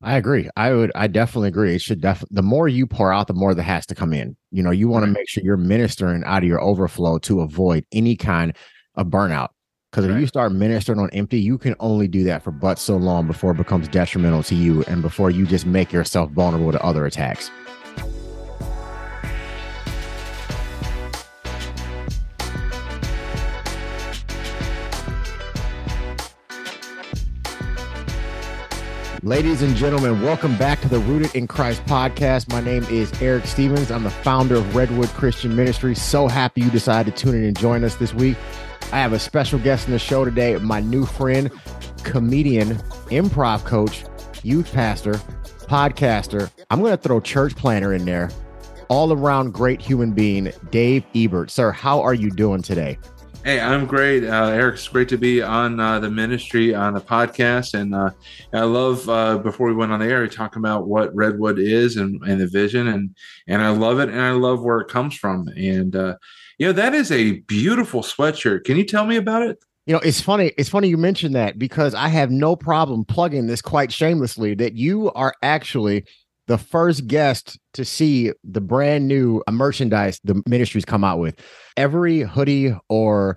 I agree. I would. I definitely agree. It should definitely. The more you pour out, the more that has to come in. You know, you want to make sure you're ministering out of your overflow to avoid any kind of burnout. Because if you start ministering on empty, you can only do that for but so long before it becomes detrimental to you and before you just make yourself vulnerable to other attacks. Ladies and gentlemen, welcome back to the Rooted in Christ podcast. My name is Eric Stevens. I'm the founder of Redwood Christian Ministry. So happy you decided to tune in and join us this week. I have a special guest in the show today, my new friend, comedian, improv coach, youth pastor, podcaster. I'm going to throw church planner in there. All around great human being, Dave Ebert. Sir, how are you doing today? Hey, I'm great. Uh, Eric, it's great to be on uh, the ministry on the podcast. And uh, I love, uh, before we went on the air, talking about what Redwood is and, and the vision. And, and I love it. And I love where it comes from. And, uh, you know, that is a beautiful sweatshirt. Can you tell me about it? You know, it's funny. It's funny you mentioned that because I have no problem plugging this quite shamelessly that you are actually the first guest to see the brand new merchandise the ministries come out with. Every hoodie or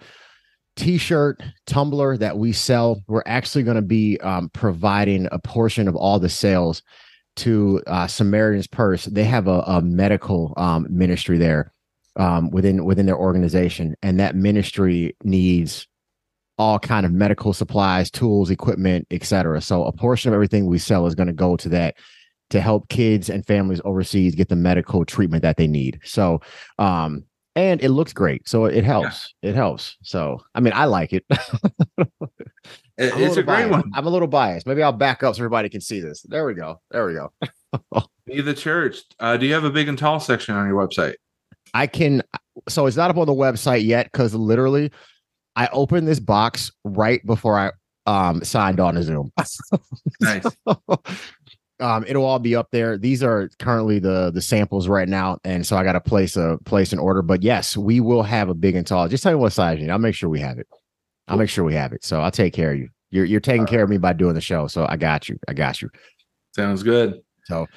t-shirt tumbler that we sell we're actually going to be um, providing a portion of all the sales to uh, samaritan's purse they have a, a medical um, ministry there um, within within their organization and that ministry needs all kind of medical supplies tools equipment etc so a portion of everything we sell is going to go to that to help kids and families overseas get the medical treatment that they need. So, um, and it looks great. So it helps. Yeah. It helps. So, I mean, I like it. it's a, a great one. I'm a little biased. Maybe I'll back up so everybody can see this. There we go. There we go. Be the church. Uh, do you have a big and tall section on your website? I can. So it's not up on the website yet because literally, I opened this box right before I um signed on to Zoom. nice. Um, it'll all be up there. These are currently the the samples right now, and so I got to place a place an order. But yes, we will have a big and tall. Just tell me what size you need. I'll make sure we have it. I'll make sure we have it. So I'll take care of you. You're you're taking care of me by doing the show. So I got you. I got you. Sounds good. So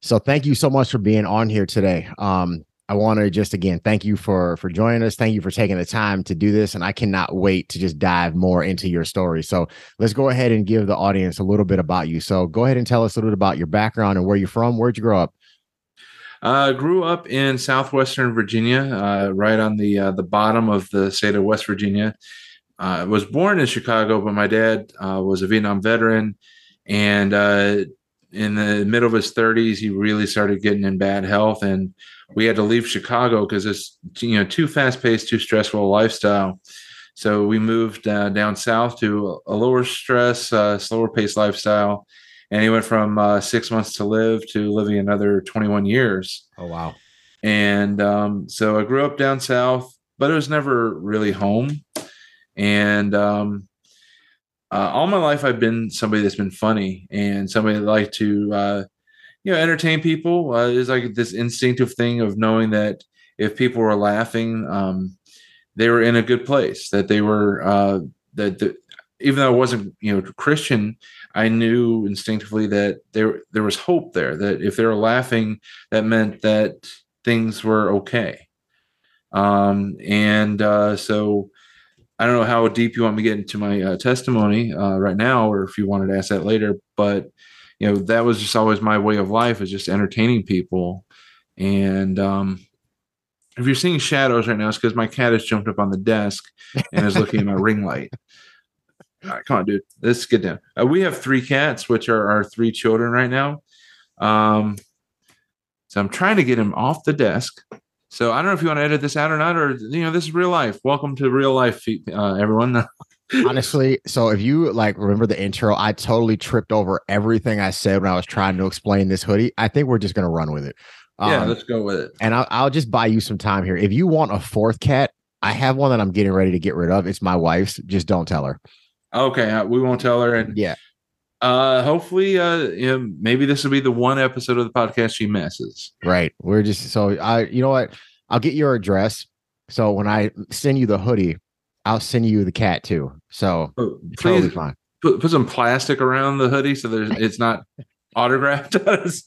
so thank you so much for being on here today. Um, I want to just again thank you for for joining us. Thank you for taking the time to do this, and I cannot wait to just dive more into your story. So let's go ahead and give the audience a little bit about you. So go ahead and tell us a little bit about your background and where you're from. Where'd you grow up? Uh, grew up in southwestern Virginia, uh, right on the uh, the bottom of the state of West Virginia. I was born in Chicago, but my dad uh, was a Vietnam veteran, and uh, in the middle of his 30s, he really started getting in bad health and we had to leave Chicago because it's you know too fast paced, too stressful lifestyle. So we moved uh, down south to a lower stress, uh, slower paced lifestyle, and he went from uh, six months to live to living another 21 years. Oh wow! And um, so I grew up down south, but it was never really home. And um, uh, all my life, I've been somebody that's been funny and somebody that like to uh, you know entertain people. Uh, like this instinctive thing of knowing that if people were laughing um, they were in a good place that they were uh, that the, even though i wasn't you know christian i knew instinctively that there there was hope there that if they were laughing that meant that things were okay. Um, and uh, so i don't know how deep you want me to get into my uh, testimony uh, right now or if you wanted to ask that later but you know that was just always my way of life is just entertaining people. And um if you're seeing shadows right now it's because my cat has jumped up on the desk and is looking at my ring light. All right come on dude. Let's get down. Uh, we have three cats which are our three children right now. Um so i'm trying to get him off the desk so i don't know if you want to edit this out or not or you know this is real life welcome to real life uh, everyone Honestly, so if you like remember the intro, I totally tripped over everything I said when I was trying to explain this hoodie. I think we're just gonna run with it. Yeah, um, let's go with it. And I'll, I'll just buy you some time here. If you want a fourth cat, I have one that I'm getting ready to get rid of. It's my wife's. Just don't tell her. Okay, uh, we won't tell her. And yeah, uh, hopefully, uh, you know, maybe this will be the one episode of the podcast she misses. Right. We're just so I. You know what? I'll get your address. So when I send you the hoodie, I'll send you the cat too. So oh, please totally fine. Put, put some plastic around the hoodie so there's it's not autographed us.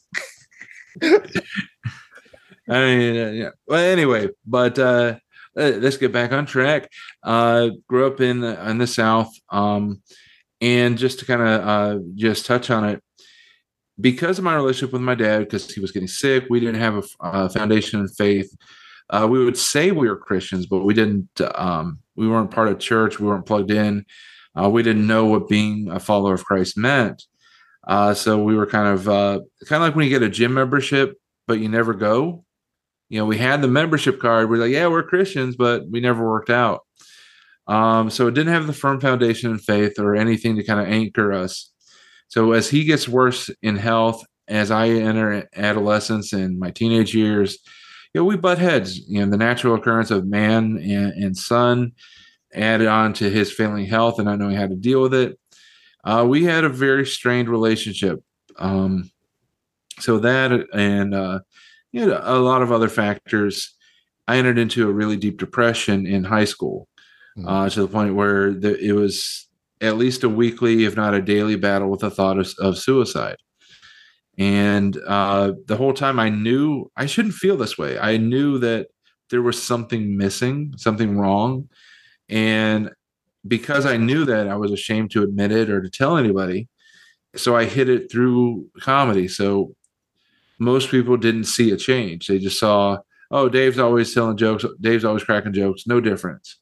I mean, uh, yeah. Well, anyway, but uh, uh, let's get back on track. Uh, grew up in the, in the South, um, and just to kind of uh, just touch on it, because of my relationship with my dad, because he was getting sick, we didn't have a, a foundation in faith. Uh, we would say we were Christians, but we didn't. Um, we weren't part of church. We weren't plugged in. Uh, we didn't know what being a follower of Christ meant. Uh, so we were kind of uh, kind of like when you get a gym membership, but you never go. You know, we had the membership card. We're like, yeah, we're Christians, but we never worked out. Um, so it didn't have the firm foundation in faith or anything to kind of anchor us. So as he gets worse in health, as I enter adolescence and my teenage years, you know, we butt heads. You know, the natural occurrence of man and, and son added on to his failing health and not knowing how to deal with it. Uh, we had a very strained relationship. Um, so that and uh, you know, a lot of other factors. I entered into a really deep depression in high school mm-hmm. uh, to the point where the, it was at least a weekly, if not a daily, battle with the thought of, of suicide. And uh, the whole time I knew I shouldn't feel this way. I knew that there was something missing, something wrong. And because I knew that, I was ashamed to admit it or to tell anybody. So I hid it through comedy. So most people didn't see a change. They just saw, oh, Dave's always telling jokes. Dave's always cracking jokes. No difference.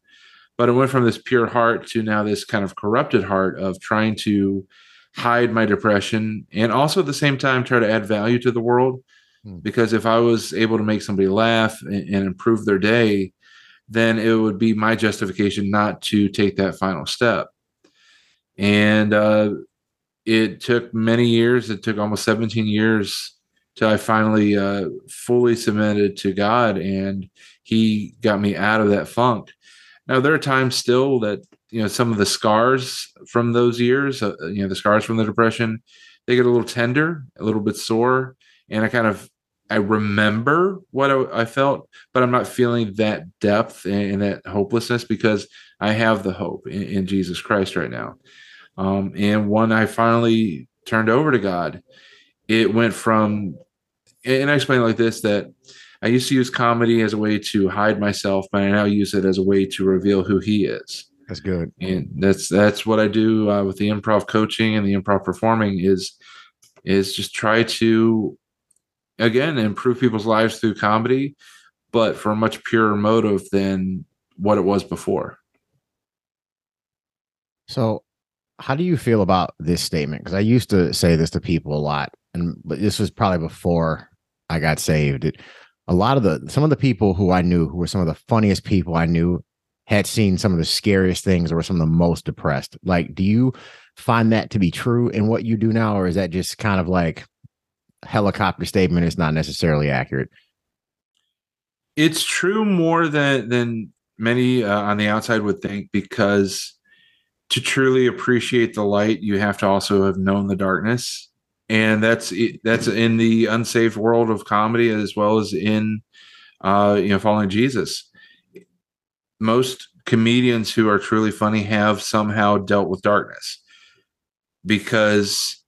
But it went from this pure heart to now this kind of corrupted heart of trying to hide my depression and also at the same time try to add value to the world. Hmm. Because if I was able to make somebody laugh and, and improve their day, then it would be my justification not to take that final step. And uh, it took many years. It took almost 17 years till I finally uh, fully submitted to God, and He got me out of that funk. Now there are times still that you know some of the scars from those years, uh, you know the scars from the depression, they get a little tender, a little bit sore, and I kind of I remember what I, I, felt, but I'm not feeling that depth and, and, that hopelessness because I have the hope in, in Jesus Christ right now. Um, and when I finally turned over to God, it went from, and I explain like this that I used to use comedy as a way to hide myself, but I now use it as a way to reveal who He is. That's good, and that's that's what I do uh, with the improv coaching and the improv performing is is just try to again improve people's lives through comedy, but for a much purer motive than what it was before. So, how do you feel about this statement? Because I used to say this to people a lot, and but this was probably before I got saved. It, a lot of the some of the people who I knew who were some of the funniest people I knew had seen some of the scariest things or were some of the most depressed. Like, do you find that to be true in what you do now, or is that just kind of like helicopter statement is not necessarily accurate. It's true more than than many uh, on the outside would think because to truly appreciate the light, you have to also have known the darkness, and that's that's in the unsaved world of comedy as well as in uh, you know following Jesus. Most comedians who are truly funny have somehow dealt with darkness because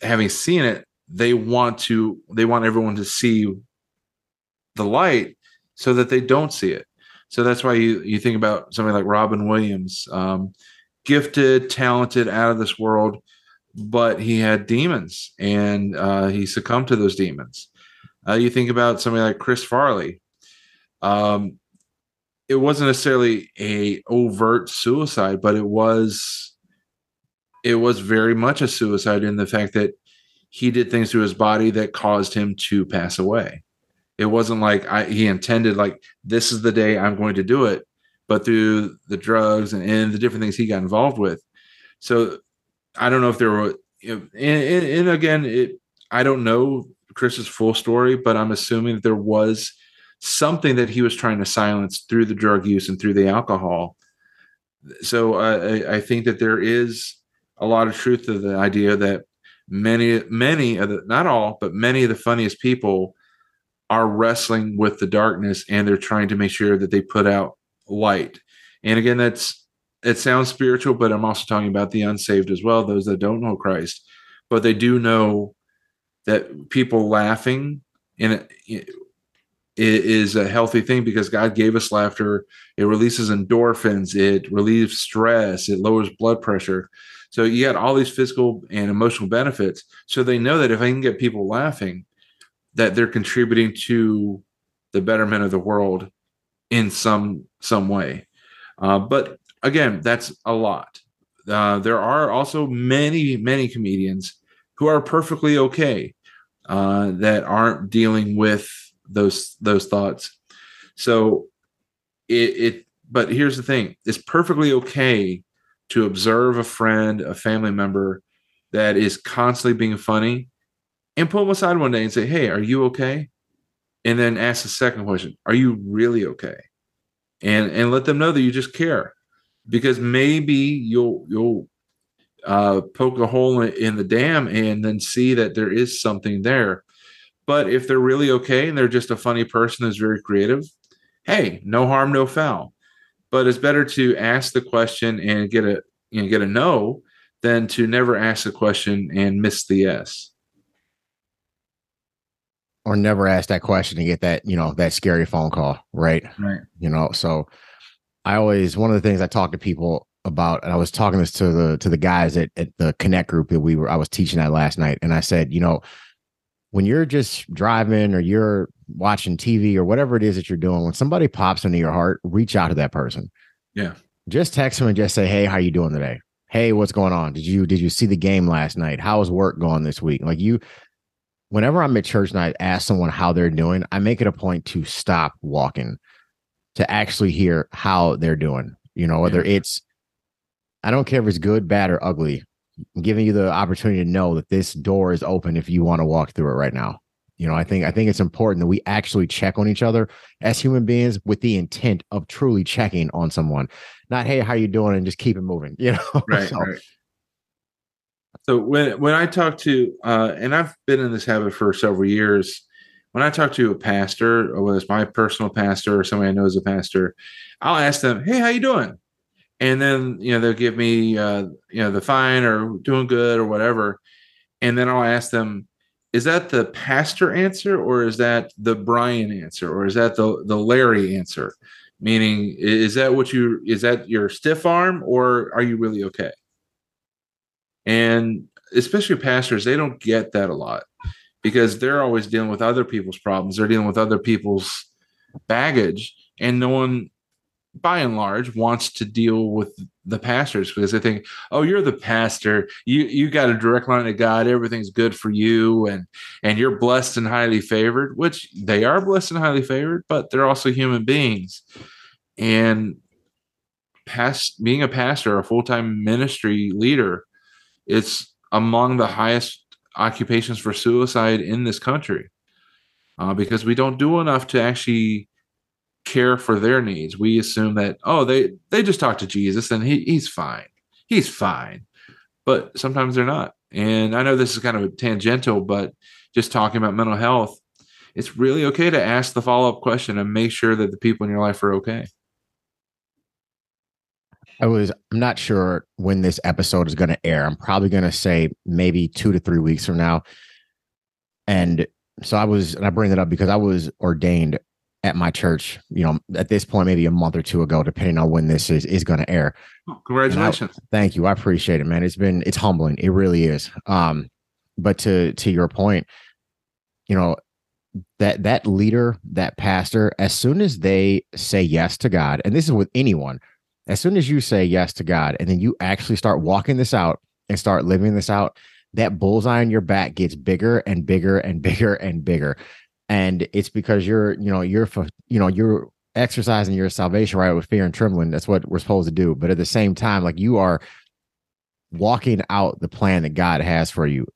having seen it they want to they want everyone to see the light so that they don't see it so that's why you you think about somebody like robin williams um, gifted talented out of this world but he had demons and uh, he succumbed to those demons uh, you think about somebody like chris farley um, it wasn't necessarily a overt suicide but it was it was very much a suicide in the fact that he did things to his body that caused him to pass away. It wasn't like I, he intended, like, this is the day I'm going to do it, but through the drugs and, and the different things he got involved with. So I don't know if there were, and, and, and again, it, I don't know Chris's full story, but I'm assuming that there was something that he was trying to silence through the drug use and through the alcohol. So uh, I, I think that there is a lot of truth to the idea that many many of the not all but many of the funniest people are wrestling with the darkness and they're trying to make sure that they put out light and again that's it sounds spiritual but i'm also talking about the unsaved as well those that don't know christ but they do know that people laughing in it is a healthy thing because God gave us laughter. It releases endorphins, it relieves stress, it lowers blood pressure. So you got all these physical and emotional benefits. So they know that if I can get people laughing, that they're contributing to the betterment of the world in some some way. Uh, but again, that's a lot. Uh, there are also many many comedians who are perfectly okay uh, that aren't dealing with those those thoughts. So it, it but here's the thing: it's perfectly okay to observe a friend, a family member that is constantly being funny, and pull them aside one day and say, "Hey, are you okay?" And then ask the second question: Are you really okay? And and let them know that you just care, because maybe you'll you'll uh, poke a hole in the dam and then see that there is something there. But if they're really okay and they're just a funny person who's very creative, hey, no harm, no foul. But it's better to ask the question and get a you know get a no than to never ask the question and miss the yes. Or never ask that question and get that, you know, that scary phone call, right? Right. You know, so I always one of the things I talk to people about and I was talking this to the to the guys at, at the connect group that we were I was teaching that last night and I said, you know, when you're just driving or you're watching TV or whatever it is that you're doing, when somebody pops into your heart, reach out to that person. Yeah. Just text them and just say, Hey, how you doing today? Hey, what's going on? Did you did you see the game last night? How's work going this week? Like you whenever I'm at church and I ask someone how they're doing, I make it a point to stop walking to actually hear how they're doing. You know, whether yeah. it's I don't care if it's good, bad, or ugly. I'm giving you the opportunity to know that this door is open if you want to walk through it right now. You know, I think I think it's important that we actually check on each other as human beings with the intent of truly checking on someone, not hey, how you doing, and just keep it moving. You know, right, so, right. So when when I talk to, uh, and I've been in this habit for several years, when I talk to a pastor, or whether it's my personal pastor or somebody I know is a pastor, I'll ask them, "Hey, how you doing?" and then you know they'll give me uh, you know the fine or doing good or whatever, and then I'll ask them, is that the pastor answer or is that the Brian answer or is that the the Larry answer? Meaning, is that what you is that your stiff arm or are you really okay? And especially pastors, they don't get that a lot because they're always dealing with other people's problems. They're dealing with other people's baggage, and no one by and large wants to deal with the pastors because they think oh you're the pastor. You you got a direct line to god. Everything's good for you and and you're blessed and highly favored which they are blessed and highly favored but they're also human beings. And past being a pastor a full-time ministry leader it's among the highest occupations for suicide in this country uh, because we don't do enough to actually care for their needs. We assume that oh they they just talk to Jesus and he he's fine. He's fine. But sometimes they're not. And I know this is kind of tangential, but just talking about mental health, it's really okay to ask the follow-up question and make sure that the people in your life are okay. I was I'm not sure when this episode is going to air. I'm probably going to say maybe 2 to 3 weeks from now. And so I was and I bring that up because I was ordained at my church, you know, at this point, maybe a month or two ago, depending on when this is is going to air. Oh, congratulations! I, thank you. I appreciate it, man. It's been it's humbling. It really is. Um, but to to your point, you know, that that leader, that pastor, as soon as they say yes to God, and this is with anyone, as soon as you say yes to God, and then you actually start walking this out and start living this out, that bullseye on your back gets bigger and bigger and bigger and bigger. And it's because you're you know you're you know you're exercising your salvation right with fear and trembling. That's what we're supposed to do. But at the same time like you are walking out the plan that god has for you.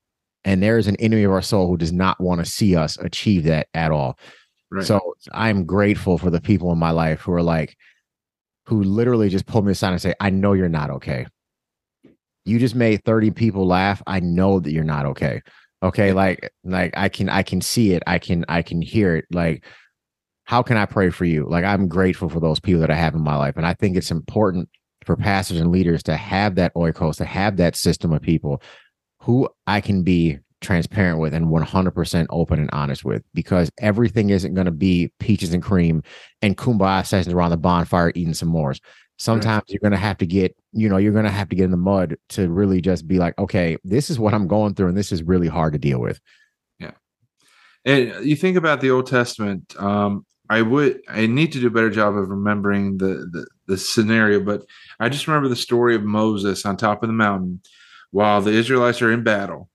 And there is an enemy of our soul who does not want to see us achieve that at all. Right. so i'm grateful for the people in my life who are like who literally just pulled me aside and say i know you're not okay. You just made 30 people laugh. I know that you're not okay. Okay like like i can i can see it. I can i can hear it. Like how can i pray for you? Like i'm grateful for those people that i have in my life and i think it's important for pastors and leaders to have that oikos to have that system of people who i can be transparent with and 100% open and honest with because everything isn't going to be peaches and cream and kumbaya sessions around the bonfire eating some s'mores. Sometimes right. you're going to have to get, you know, you're going to have to get in the mud to really just be like, okay, this is what I'm going through and this is really hard to deal with. Yeah. And you think about the Old Testament, um, I would I need to do a better job of remembering the, the the scenario, but I just remember the story of Moses on top of the mountain while the Israelites are in battle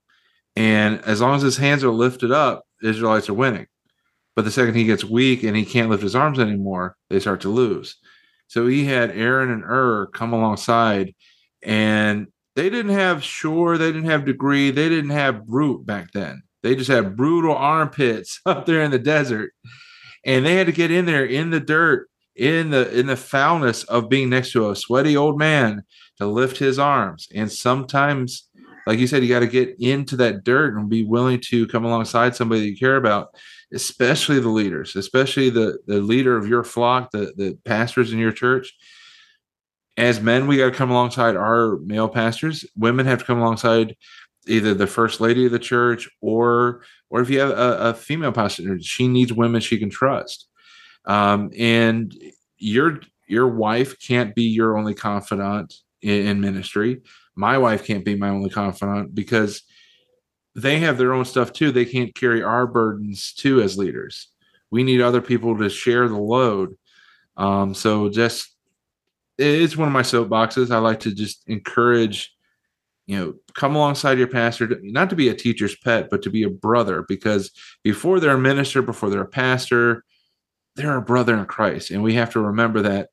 and as long as his hands are lifted up, Israelites are winning. But the second he gets weak and he can't lift his arms anymore, they start to lose. So he had Aaron and Hur come alongside, and they didn't have Sure, they didn't have degree, they didn't have Brut back then. They just had brutal armpits up there in the desert, and they had to get in there in the dirt, in the in the foulness of being next to a sweaty old man to lift his arms. And sometimes like you said, you got to get into that dirt and be willing to come alongside somebody that you care about, especially the leaders, especially the the leader of your flock, the the pastors in your church. As men, we got to come alongside our male pastors. Women have to come alongside either the first lady of the church or or if you have a, a female pastor, she needs women she can trust. Um, and your your wife can't be your only confidant in, in ministry my wife can't be my only confidant because they have their own stuff too. They can't carry our burdens too as leaders. We need other people to share the load. Um, so just it's one of my soapboxes. I like to just encourage, you know, come alongside your pastor, not to be a teacher's pet, but to be a brother, because before they're a minister, before they're a pastor, they're a brother in Christ. And we have to remember that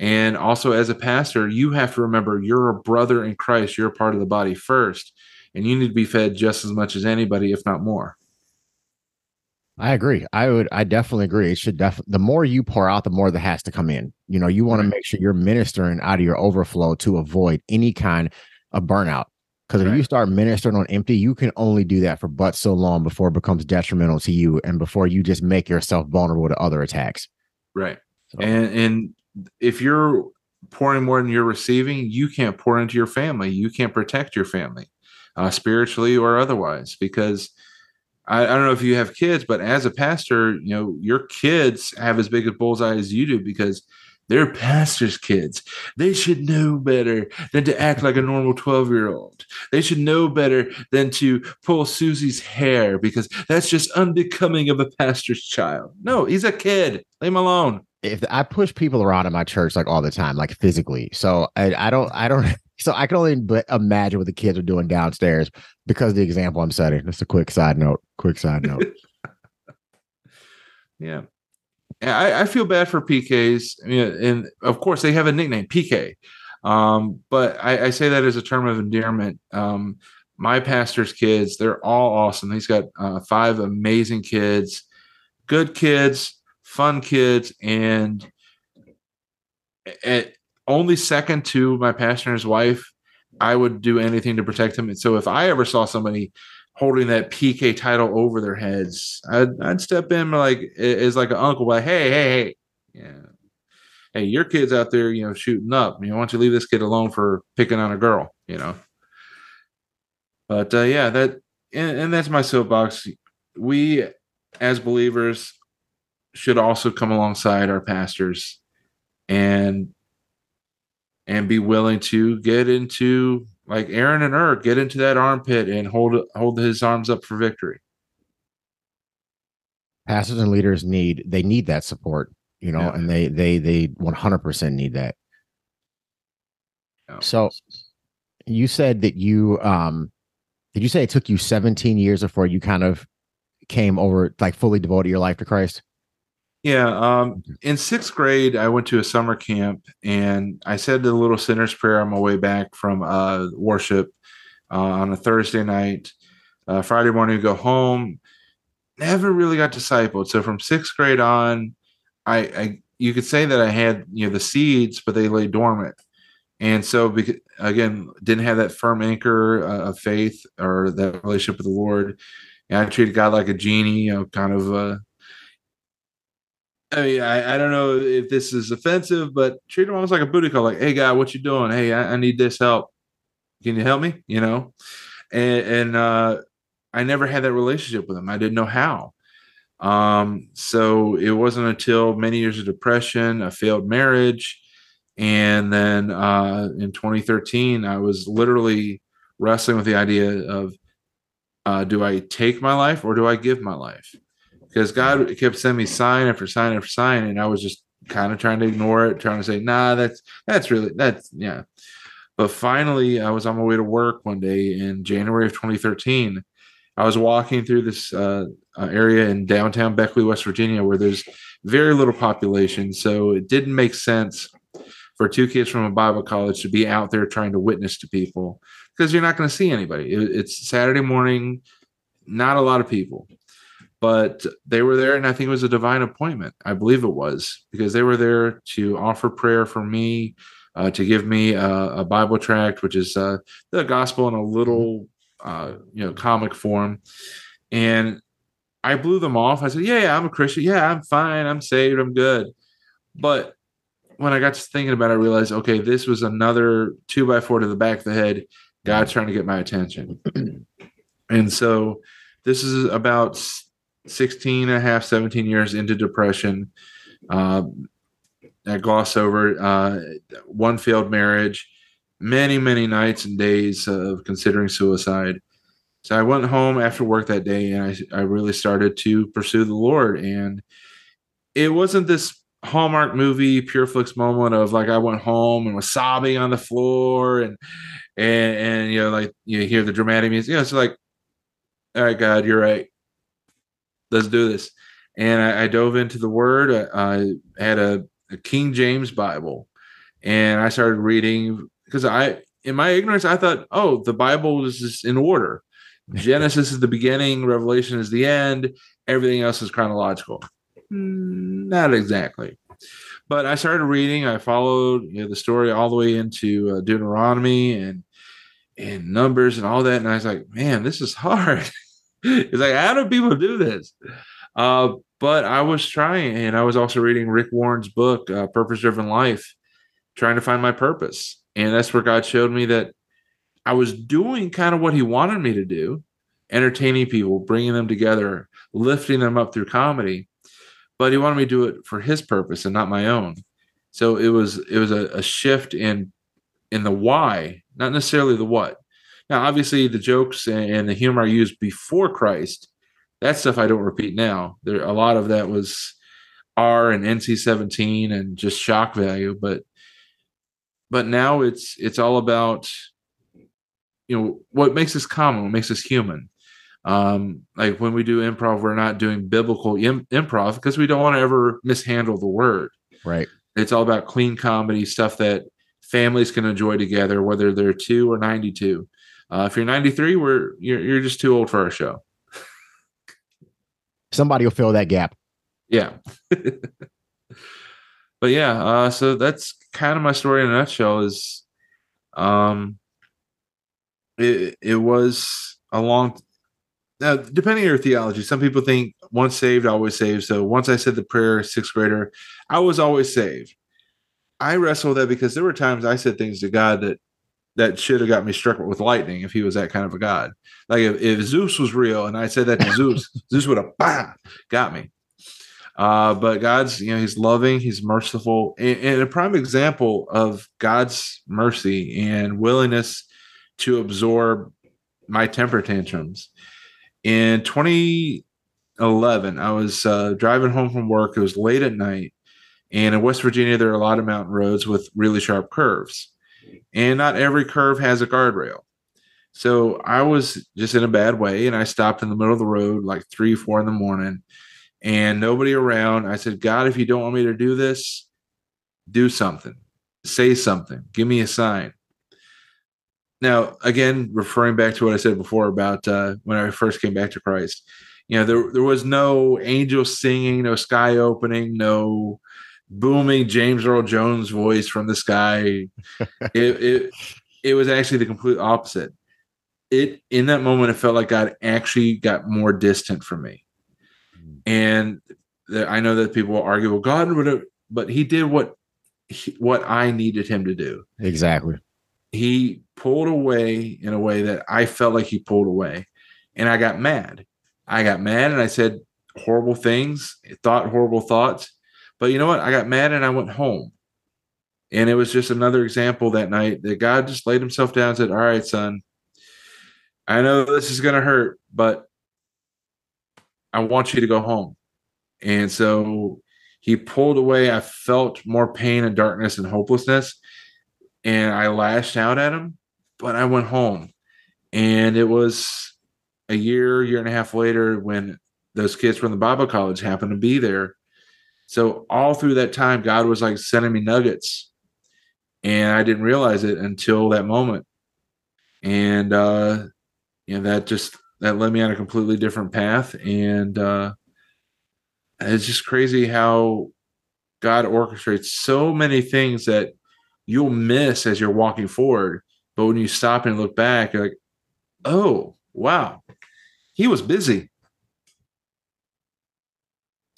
and also, as a pastor, you have to remember you're a brother in Christ. You're a part of the body first, and you need to be fed just as much as anybody, if not more. I agree. I would. I definitely agree. It should definitely. The more you pour out, the more that has to come in. You know, you want to make sure you're ministering out of your overflow to avoid any kind of burnout. Because right. if you start ministering on empty, you can only do that for but so long before it becomes detrimental to you, and before you just make yourself vulnerable to other attacks. Right. So. And and if you're pouring more than you're receiving, you can't pour into your family. You can't protect your family, uh, spiritually or otherwise, because I, I, don't know if you have kids, but as a pastor, you know your kids have as big a bullseye as you do because they're pastors' kids. They should know better than to act like a normal 12 year old. They should know better than to pull Susie's hair because that's just unbecoming of a pastor's child. No, he's a kid. Leave him alone if I push people around in my church like all the time, like physically. So I, I don't, I don't, so I can only imagine what the kids are doing downstairs because the example I'm setting. Just a quick side note. Quick side note. yeah. I, I feel bad for PKs. I mean, and of course they have a nickname, PK. Um, but I, I, say that as a term of endearment. Um, my pastor's kids, they're all awesome. He's got uh, five amazing kids, good kids, fun kids, and at only second to my pastor and his wife, I would do anything to protect them. And so if I ever saw somebody holding that PK title over their heads, I'd, I'd step in like as like an uncle, like, hey, hey, hey, yeah, hey, your kid's out there, you know, shooting up. You know, why don't you leave this kid alone for picking on a girl? You know. But uh, yeah, that and, and that's my soapbox. We as believers should also come alongside our pastors and and be willing to get into like Aaron and Hur, get into that armpit and hold hold his arms up for victory. Pastors and leaders need they need that support, you know, yeah. and they they they 100% need that. Yeah. So you said that you um did you say it took you 17 years before you kind of came over like fully devoted your life to Christ? Yeah. Um, in sixth grade, I went to a summer camp and I said the little sinner's prayer on my way back from uh, worship uh, on a Thursday night. Uh, Friday morning, go home. Never really got discipled. So from sixth grade on, I, I you could say that I had you know the seeds, but they lay dormant. And so, because, again, didn't have that firm anchor uh, of faith or that relationship with the Lord. And I treated God like a genie, you know, kind of uh, I mean, I, I don't know if this is offensive, but treat him almost like a booty call. Like, hey, guy, what you doing? Hey, I, I need this help. Can you help me? You know, and, and uh, I never had that relationship with him. I didn't know how. Um, so it wasn't until many years of depression, a failed marriage, and then uh, in 2013, I was literally wrestling with the idea of uh, do I take my life or do I give my life? Because God kept sending me sign after sign after sign, and I was just kind of trying to ignore it, trying to say, "Nah, that's that's really that's yeah." But finally, I was on my way to work one day in January of 2013. I was walking through this uh, uh, area in downtown Beckley, West Virginia, where there's very little population, so it didn't make sense for two kids from a Bible college to be out there trying to witness to people because you're not going to see anybody. It, it's Saturday morning, not a lot of people, but they were there, and I think it was a divine appointment. I believe it was because they were there to offer prayer for me, uh, to give me a, a, Bible tract, which is uh, the gospel in a little, uh, you know, comic form, and I blew them off. I said, "Yeah, yeah, I'm a Christian. Yeah, I'm fine. I'm saved. I'm good." But when I got to thinking about it, I realized, okay, this was another two by four to the back of the head God's trying to get my attention. and so this is about 16 and a half, 17 years into depression. Uh, I gloss over uh, one failed marriage, many, many nights and days of considering suicide. So I went home after work that day and I, I really started to pursue the Lord. And it wasn't this Hallmark movie, Pure Flix moment of like I went home and was sobbing on the floor and and and you know like you hear the dramatic music you know it's like all right god you're right let's do this and i, I dove into the word i, I had a, a, king james bible and i started reading because i in my ignorance i thought oh the bible is just in order genesis is the beginning revelation is the end everything else is chronological mm, not exactly but I started reading. I followed you know, the story all the way into uh, Deuteronomy and and numbers and all that. And I was like, man, this is hard. it's like, how do people do this? Uh, but I was trying, and I was also reading Rick Warren's book, uh, Purpose Driven Life, trying to find my purpose. And that's where God showed me that I was doing kind of what He wanted me to do, entertaining people, bringing them together, lifting them up through comedy but he wanted me to do it for his purpose and not my own. So it was it was a, a shift in in the why, not necessarily the what. Now, obviously, the jokes and the humor I used before Christ, that stuff I don't repeat now. There a lot of that was R and NC seventeen and just shock value, but but now it's it's all about you know what makes us common, what makes us human. Um like when we do improv we're not doing biblical Im- improv because we don't want to ever mishandle the word. Right. It's all about clean comedy stuff that families can enjoy together whether they're 2 or 92 uh, if you're 93 we're you're, you're just too old for our show somebody will fill that gap yeah but yeah uh so that's kind of my story in a nutshell is um it, it was a long now, depending on your theology, some people think once saved, always saved. So once I said the prayer, sixth grader, I was always saved. I wrestle with that because there were times I said things to God that that should have got me struck with lightning if he was that kind of a god. Like if, if Zeus was real and I said that to Zeus, Zeus would have bah, got me. Uh, but God's, you know, He's loving, He's merciful, and, and a prime example of God's mercy and willingness to absorb my temper tantrums in 2011, I was uh, driving home from work. It was late at night. And in West Virginia, there are a lot of mountain roads with really sharp curves. And not every curve has a guardrail. So I was just in a bad way. And I stopped in the middle of the road like three, four in the morning and nobody around. I said, God, if you don't want me to do this, do something, say something, give me a sign. Now, again, referring back to what I said before about uh, when I first came back to Christ, you know, there there was no angel singing, no sky opening, no booming James Earl Jones voice from the sky. it, it it was actually the complete opposite. It in that moment, it felt like God actually got more distant from me, and the, I know that people will argue, well, God would have, but He did what he, what I needed Him to do. Exactly he pulled away in a way that I felt like he pulled away. and I got mad. I got mad and I said horrible things, thought horrible thoughts. But you know what? I got mad and I went home. And it was just another example that night that God just laid himself down and said, All right, son, I know this is going to hurt, but I want you to go home. And so he pulled away. I felt more pain and darkness and hopelessness. And I lashed out at him, but I went home. And it was a year, year and a half later when those kids from the Bible college happened to be there. So all through that time, God was like sending me nuggets. And I didn't realize it until that moment. And uh, you know, that just that led me on a completely different path. And uh it's just crazy how God orchestrates so many things that you'll miss as you're walking forward. But when you stop and look back, you're like, oh, wow, he was busy.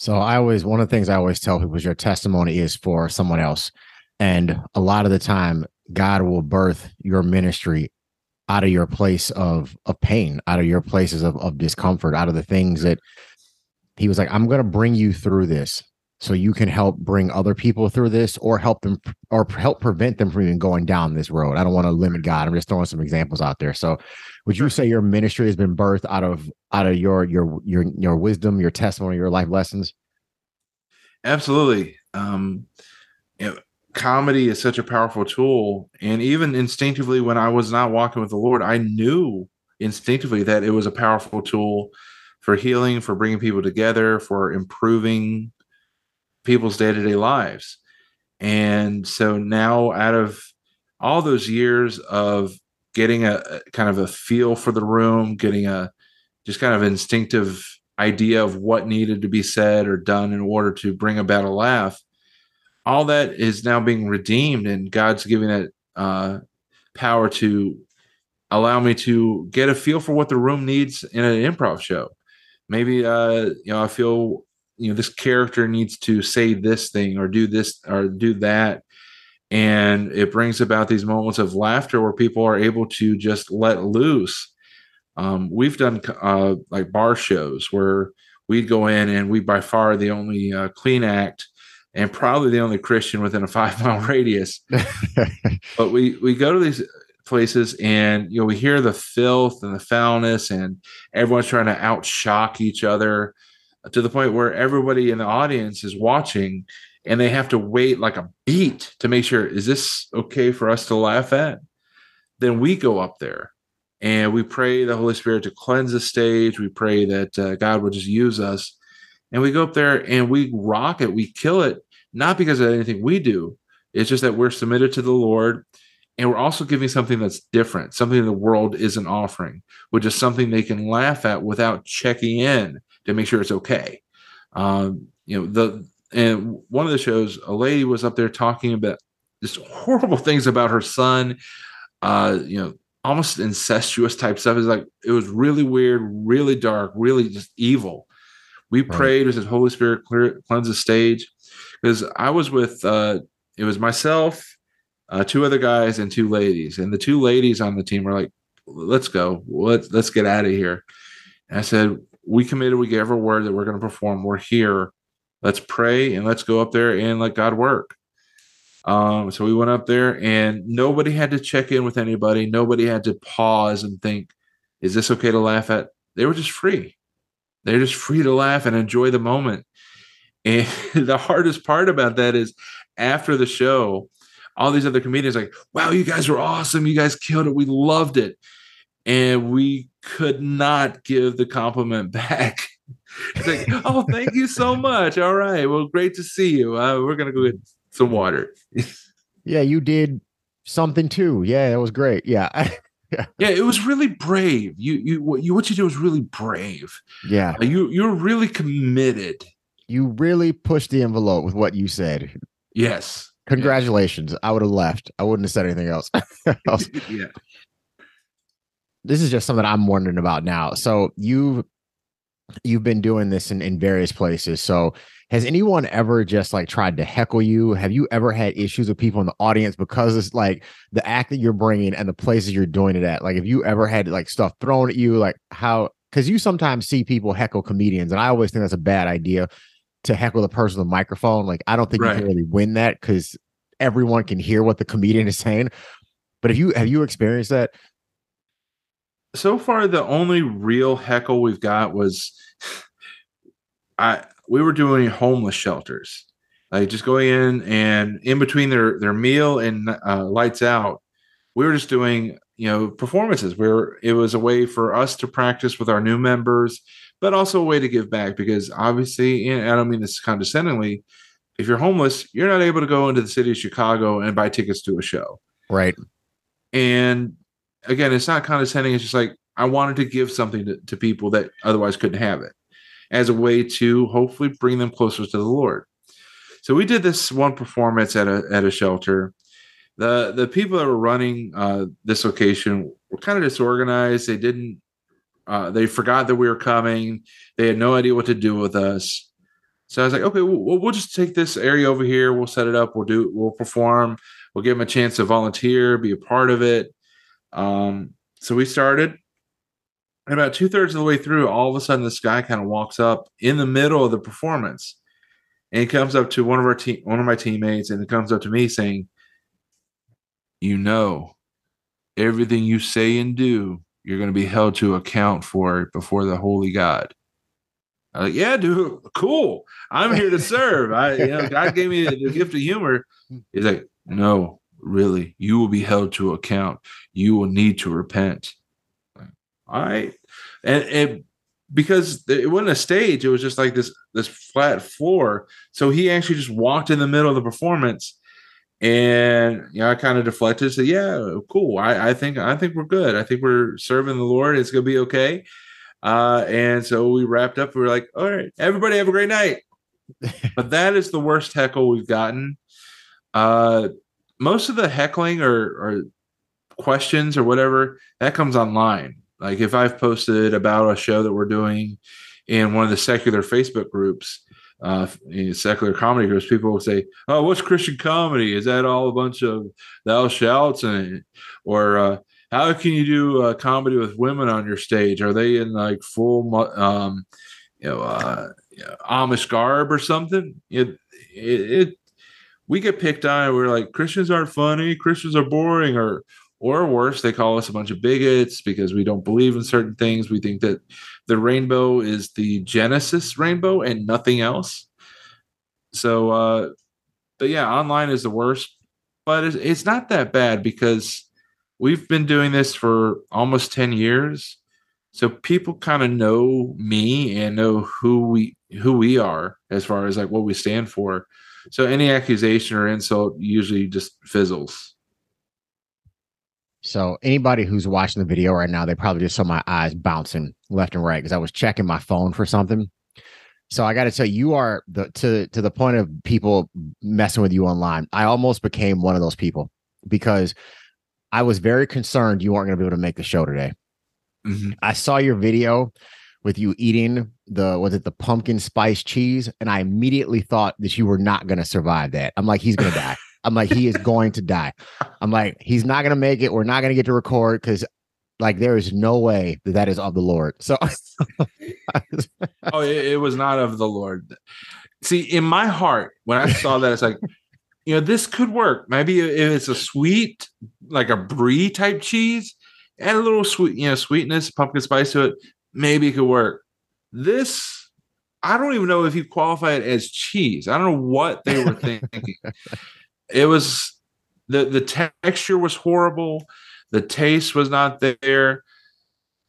So I always one of the things I always tell people is your testimony is for someone else. And a lot of the time, God will birth your ministry out of your place of of pain, out of your places of, of discomfort, out of the things that he was like, I'm gonna bring you through this so you can help bring other people through this or help them or help prevent them from even going down this road. I don't want to limit God. I'm just throwing some examples out there. So would you say your ministry has been birthed out of out of your your your your wisdom, your testimony, your life lessons? Absolutely. Um you know, comedy is such a powerful tool. And even instinctively, when I was not walking with the Lord, I knew instinctively that it was a powerful tool for healing, for bringing people together, for improving people's day to day lives. And so now, out of all those years of getting a, a, kind of a feel for the room, getting a just kind of instinctive idea of what needed to be said or done in order to bring about a laugh, all that is now being redeemed, and God's giving it uh, power to allow me to get a feel for what the room needs in an improv show. Maybe uh, you know I feel you know this character needs to say this thing or do this or do that and it brings about these moments of laughter where people are able to just let loose um, we've done uh, like bar shows where we'd go in and we by far the only uh, clean act and probably the only Christian within a five mile radius. but we we go to these places and you know we hear the filth and the foulness and everyone's trying to outshock each other to the point where everybody in the audience is watching and they have to wait like a beat to make sure is this okay for us to laugh at then we go up there and we pray the holy spirit to cleanse the stage we pray that uh, god will just use us and we go up there and we rock it, we kill it, not because of anything we do. It's just that we're submitted to the Lord and we're also giving something that's different, something the world isn't offering, which is something they can laugh at without checking in to make sure it's okay. Um, you know, the and one of the shows, a lady was up there talking about just horrible things about her son, uh, you know, almost incestuous type stuff. Is like it was really weird, really dark, really just evil. We right. prayed as the Holy Spirit clear, cleanse the stage because I was with uh, it was myself, uh, two other guys, and two ladies, and the two ladies on the team were like, "Let's go, let's let's get out of here." And I said, "We committed. We gave our word that we're going to perform. We're here. Let's pray and let's go up there and let God work." Um, so we went up there, and nobody had to check in with anybody. Nobody had to pause and think, "Is this okay to laugh at?" They were just free they're just free to laugh and enjoy the moment. And the hardest part about that is after the show, all these other comedians like, wow, you guys were awesome. You guys killed it. We loved it. And we could not give the compliment back. It's like, oh, thank you so much. All right. Well, great to see you. Uh, we're going to go get some water. yeah, you did something too. Yeah, that was great. Yeah. yeah. yeah, it was really brave. You you what you what you did was really brave. Yeah, uh, you you're really committed. You really pushed the envelope with what you said. Yes. Congratulations. I would have left. I wouldn't have said anything else. yeah. This is just something I'm wondering about now. So you you've been doing this in, in various places. So has anyone ever just like tried to heckle you? Have you ever had issues with people in the audience because it's like the act that you're bringing and the places you're doing it at? Like, have you ever had like stuff thrown at you? Like, how because you sometimes see people heckle comedians, and I always think that's a bad idea to heckle the person with a microphone. Like, I don't think right. you can really win that because everyone can hear what the comedian is saying. But if you have you experienced that? So far, the only real heckle we've got was I we were doing homeless shelters, like just going in and in between their their meal and uh, lights out, we were just doing you know performances where it was a way for us to practice with our new members but also a way to give back because obviously and i don't mean this condescendingly if you're homeless you're not able to go into the city of chicago and buy tickets to a show. Right. And again it's not condescending it's just like i wanted to give something to, to people that otherwise couldn't have it as a way to hopefully bring them closer to the lord so we did this one performance at a at a shelter the the people that were running uh, this location were kind of disorganized. They didn't. Uh, they forgot that we were coming. They had no idea what to do with us. So I was like, okay, we'll, we'll just take this area over here. We'll set it up. We'll do. We'll perform. We'll give them a chance to volunteer, be a part of it. Um, so we started. And about two thirds of the way through, all of a sudden, this guy kind of walks up in the middle of the performance, and he comes up to one of our team, one of my teammates, and he comes up to me saying, you know everything you say and do, you're going to be held to account for before the holy God. I'm like, yeah, dude, cool. I'm here to serve. I, you know, God gave me the, the gift of humor. He's like, no, really, you will be held to account. You will need to repent. All right, and, and because it wasn't a stage, it was just like this this flat floor. So he actually just walked in the middle of the performance and you know, I kind of deflected, said, "Yeah, cool. I, I think I think we're good. I think we're serving the Lord. It's gonna be okay." Uh, and so we wrapped up. We were like, "All right, everybody have a great night." but that is the worst heckle we've gotten. Uh, most of the heckling or, or questions or whatever that comes online. Like if I've posted about a show that we're doing in one of the secular Facebook groups, uh, secular comedy groups, people will say, "Oh, what's Christian comedy? Is that all a bunch of thou shouts and or uh, how can you do uh, comedy with women on your stage? Are they in like full, um, you know, uh, Amish garb or something?" It, it, it we get picked on. We're like Christians aren't funny. Christians are boring, or or worse, they call us a bunch of bigots because we don't believe in certain things. We think that the rainbow is the Genesis rainbow and nothing else. So, uh, but yeah, online is the worst, but it's, it's not that bad because we've been doing this for almost 10 years. So people kind of know me and know who we who we are as far as like what we stand for. So any accusation or insult usually just fizzles. So anybody who's watching the video right now, they probably just saw my eyes bouncing left and right because I was checking my phone for something. So I got to tell you, you are the to to the point of people messing with you online. I almost became one of those people because I was very concerned you weren't going to be able to make the show today. Mm-hmm. I saw your video with you eating the was it the pumpkin spice cheese, and I immediately thought that you were not going to survive that. I'm like, he's going to die. I'm like, he is going to die. I'm like, he's not going to make it. We're not going to get to record because, like, there is no way that that is of the Lord. So, oh, it, it, was not of the Lord. See, in my heart, when I saw that, it's like, you know, this could work. Maybe if it's a sweet, like a brie type cheese, add a little sweet, you know, sweetness, pumpkin spice to it. Maybe it could work. This, I don't even know if you qualify it as cheese. I don't know what they were thinking it was the the texture was horrible. The taste was not there.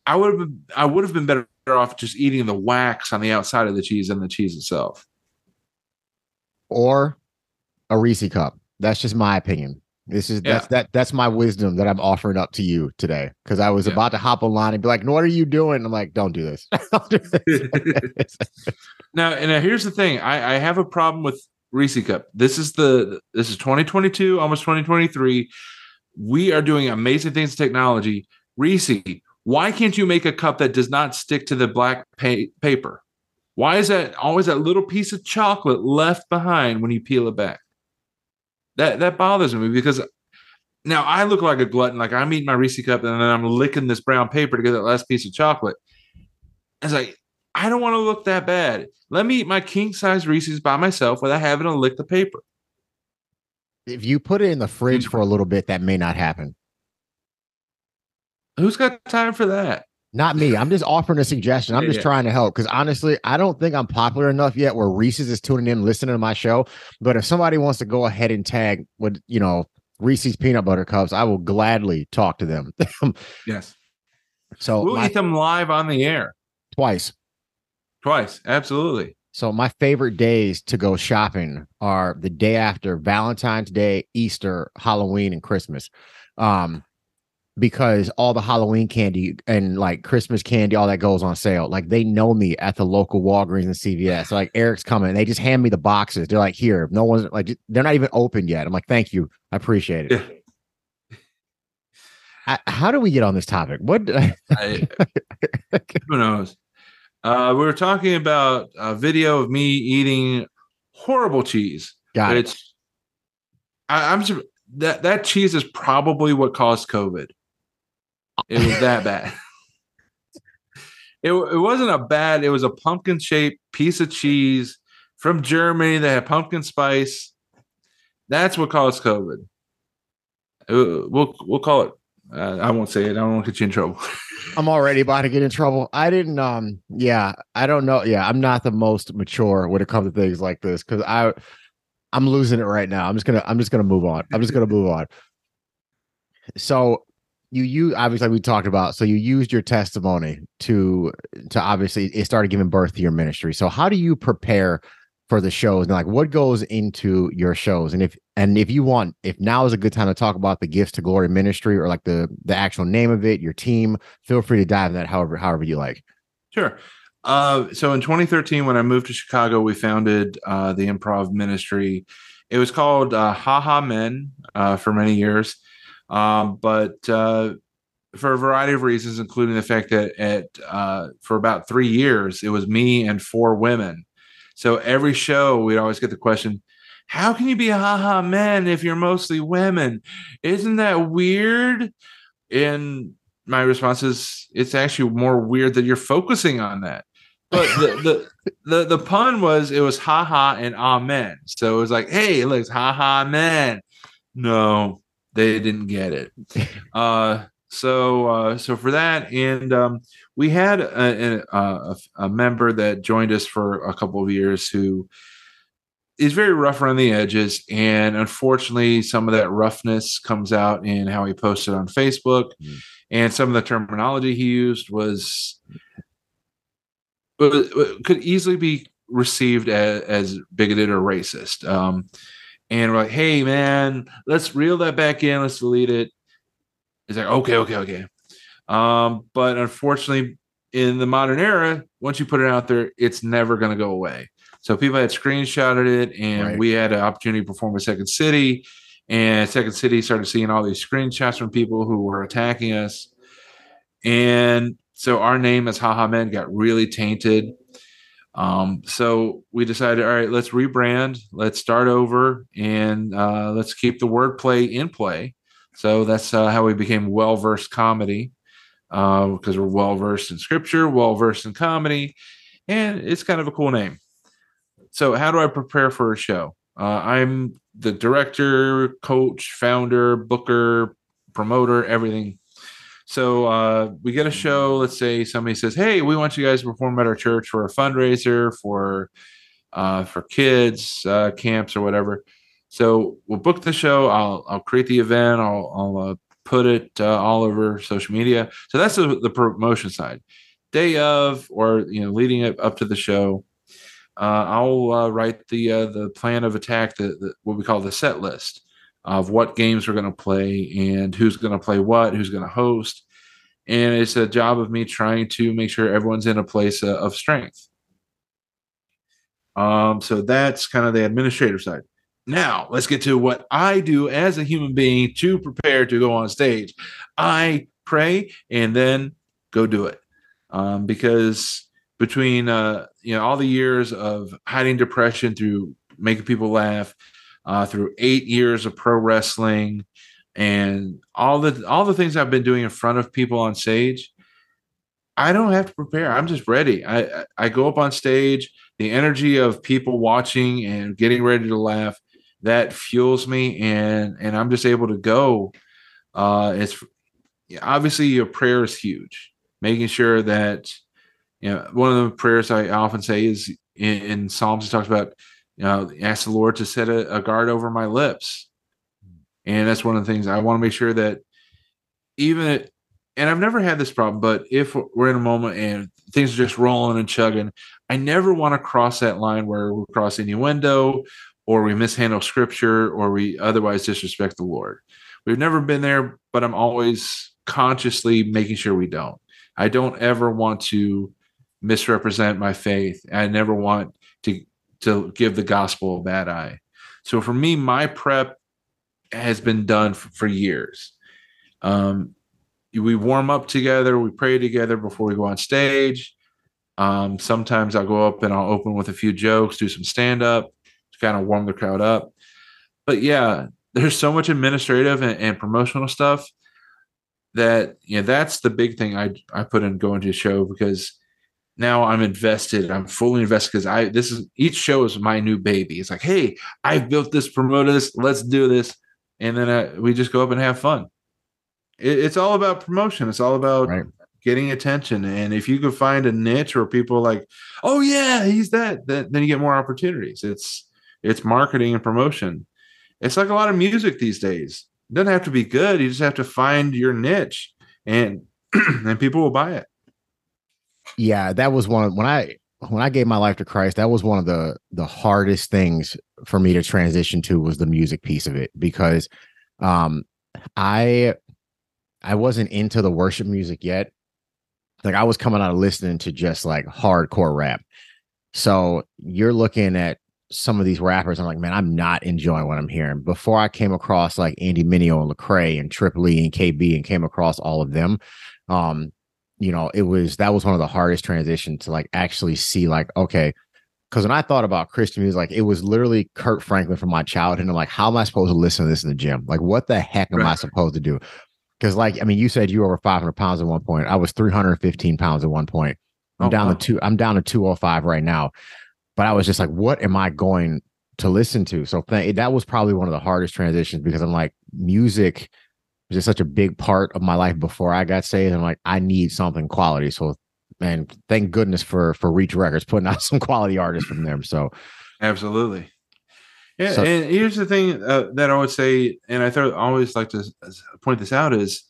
I would have been, I would have been better off just eating the wax on the outside of the cheese than the cheese itself. Or a Reese cup. That's just my opinion. This is yeah. that's that that's my wisdom that I'm offering up to you today. Because I was yeah. about to hop online and be like, "What are you doing?" I'm like, "Don't do this." now, and now here's the thing: I, I have a problem with Reese Cup. This is the this is 2022, almost 2023. We are doing amazing things in technology. Reese, why can't you make a cup that does not stick to the black pa- paper? Why is that always that little piece of chocolate left behind when you peel it back? That that bothers me because now I look like a glutton. Like I'm eating my Reese cup and then I'm licking this brown paper to get that last piece of chocolate. I was like, I don't want to look that bad. Let me eat my king size Reese's by myself without having to lick the paper. If you put it in the fridge hmm. for a little bit, that may not happen. Who's got time for that? Not me. I'm just offering a suggestion. I'm Yeah, just yeah. trying to help because honestly, I don't think I'm popular enough yet where Reese's is tuning in, listening to my show. But if somebody wants to go ahead and tag with, you know, Reese's peanut butter cups, I will gladly talk to them. Yes. so We'll my- eat them live on the air twice. twice. Absolutely. So my favorite days to go shopping are the day after Valentine's Day, Easter, Halloween, and Christmas. Um, because all the Halloween candy and like Christmas candy, all that goes on sale. Like they know me at the local Walgreens and CVS. So like Eric's coming, and they just hand me the boxes. They're like, here, no one's like, they're not even open yet. I'm like, thank you, I appreciate it. I, how do we get on this topic? What? I, who knows? Uh, we were talking about a video of me eating horrible cheese. Got it. it's I, I'm that that cheese is probably what caused COVID. It was that bad. It, it wasn't a bad. It was a pumpkin shaped piece of cheese from Germany that had pumpkin spice. That's what caused COVID. Uh, We'll we'll call it. Uh, I won't say it. I don't want to get you in trouble. I'm already about to get in trouble. I didn't um yeah, I don't know. Yeah, I'm not the most mature when it comes to things like this cuz I I'm losing it right now. I'm just to I'm just to move on. I'm just to move on. So you you obviously we talked about so you used your testimony to to obviously it started giving birth to your ministry. So how do you prepare for the shows and like what goes into your shows and if and if you want if now is a good time to talk about the gifts to glory ministry or like the the actual name of it your team feel free to dive in that however however you like Sure. Uh, so in 2013, when I moved to Chicago, we founded uh, the improv ministry. It was called uh, Ha Ha Men uh, for many years, um, but uh, for a variety of reasons, including the fact that at uh, for about three years it was me and four women. So every show we'd always get the question, "How can you be a Ha Ha Men if you're mostly women? Isn't that weird?" And my response is it's actually more weird that you're focusing on that but the, the the the pun was it was ha ha and amen so it was like hey it looks ha ha man no they didn't get it uh so uh so for that and um we had a, a, a, member that joined us for a couple of years who is very rough around the edges and unfortunately some of that roughness comes out in how he posted on facebook Mm. and some of the terminology he used was but could easily be received as, as bigoted or racist um and we're like hey man let's reel that back in let's delete it it's like okay okay okay um but unfortunately in the modern era once you put it out there it's never going to go away so people had screenshotted it, and Right. we had an opportunity to perform with Second City. And Second City started seeing all these screenshots from people who were attacking us. And so our name as Haha Men got really tainted. Um, so we decided, all right, let's rebrand, let's start over, and uh, let's keep the wordplay in play. So that's uh, how we became well versed comedy uh, because we're well versed in scripture, well versed in comedy, and it's kind of a cool name. So, how do I prepare for a show? Uh, I'm the director, coach, founder, booker, promoter, everything. So uh, we get a show. Let's say somebody says, "Hey, we want you guys to perform at our church for a fundraiser for uh, for kids uh, camps or whatever." So we'll book the show. I'll I'll create the event. I'll I'll uh, put it uh, all over social media. So that's the, the promotion side. Day of, or you know, leading it up to the show, uh, I'll write the the plan of attack, the, the what we call the set list of what games we're going to play and who's going to play what, who's going to host, and it's a job of me trying to make sure everyone's in a place uh, of strength. Um, so that's kind of the administrative side. Now let's get to what I do as a human being to prepare to go on stage. I pray and then go do it um, because between uh, you know all the years of hiding depression through making people laugh, uh, through eight years of pro wrestling, and all the all the things I've been doing in front of people on stage, I don't have to prepare. I'm just ready. I I go up on stage, the energy of people watching and getting ready to laugh, that fuels me and and I'm just able to go. Uh it's obviously your prayer is huge. Making sure that you know one of the prayers I often say is in, in Psalms it talks about you know ask the Lord to set a, a guard over my lips. And that's one of the things I want to make sure that even and I've never had this problem, but if we're in a moment and things are just rolling and chugging, I never want to cross that line where we cross innuendo or we mishandle scripture or we otherwise disrespect the Lord. We've never been there, but I'm always consciously making sure we don't. I don't ever want to misrepresent my faith. I never want to to give the gospel a bad eye. So for me, my prep has been done for, for years. Um, we warm up together, we pray together before we go on stage. Um, sometimes I'll go up and I'll open with a few jokes, do some stand up to kind of warm the crowd up. But yeah, there's so much administrative and, and promotional stuff that yeah, that's the big thing I I put in going to a show because now I'm invested. I'm fully invested because I this is each show is my new baby. It's like, hey, I've built this, promote this, let's do this, and then uh, we just go up and have fun it, it's all about promotion. It's all about right. getting attention. And if you can find a niche where people like, oh yeah, he's that, then, then you get more opportunities. It's it's marketing and promotion. It's like a lot of music these days. It doesn't have to be good. You just have to find your niche, and and people will buy it. Yeah, that was one of, when I when I gave my life to Christ. That was one of the the hardest things for me to transition to was the music piece of it because um I I wasn't into the worship music yet. Like I was coming out of listening to just like hardcore rap. So you're looking at some of these rappers. I'm like, man, I'm not enjoying what I'm hearing. Before I came across like Andy Mineo and Lecrae and Triple E and KB and came across all of them, um, you know, it was that was one of the hardest transitions to like actually see like, okay, because when I thought about Christian music, like it was literally Kirk Franklin from my childhood. And I'm like, how am I supposed to listen to this in the gym? Like, what the heck am right. I supposed to do? Because, like, I mean, you said you were over 500 pounds at one point. I was 315 pounds at one point. I'm oh, down wow. to two. I'm down to 205 right now. But I was just like, what am I going to listen to? So th- that was probably one of the hardest transitions because I'm like, music was just such a big part of my life before I got saved. I'm like, I need something quality. So, man, thank goodness for for Reach Records putting out some quality artists from them. So, absolutely. Yeah, so, and here's the thing uh, that I would say, and I thought always like to point this out is,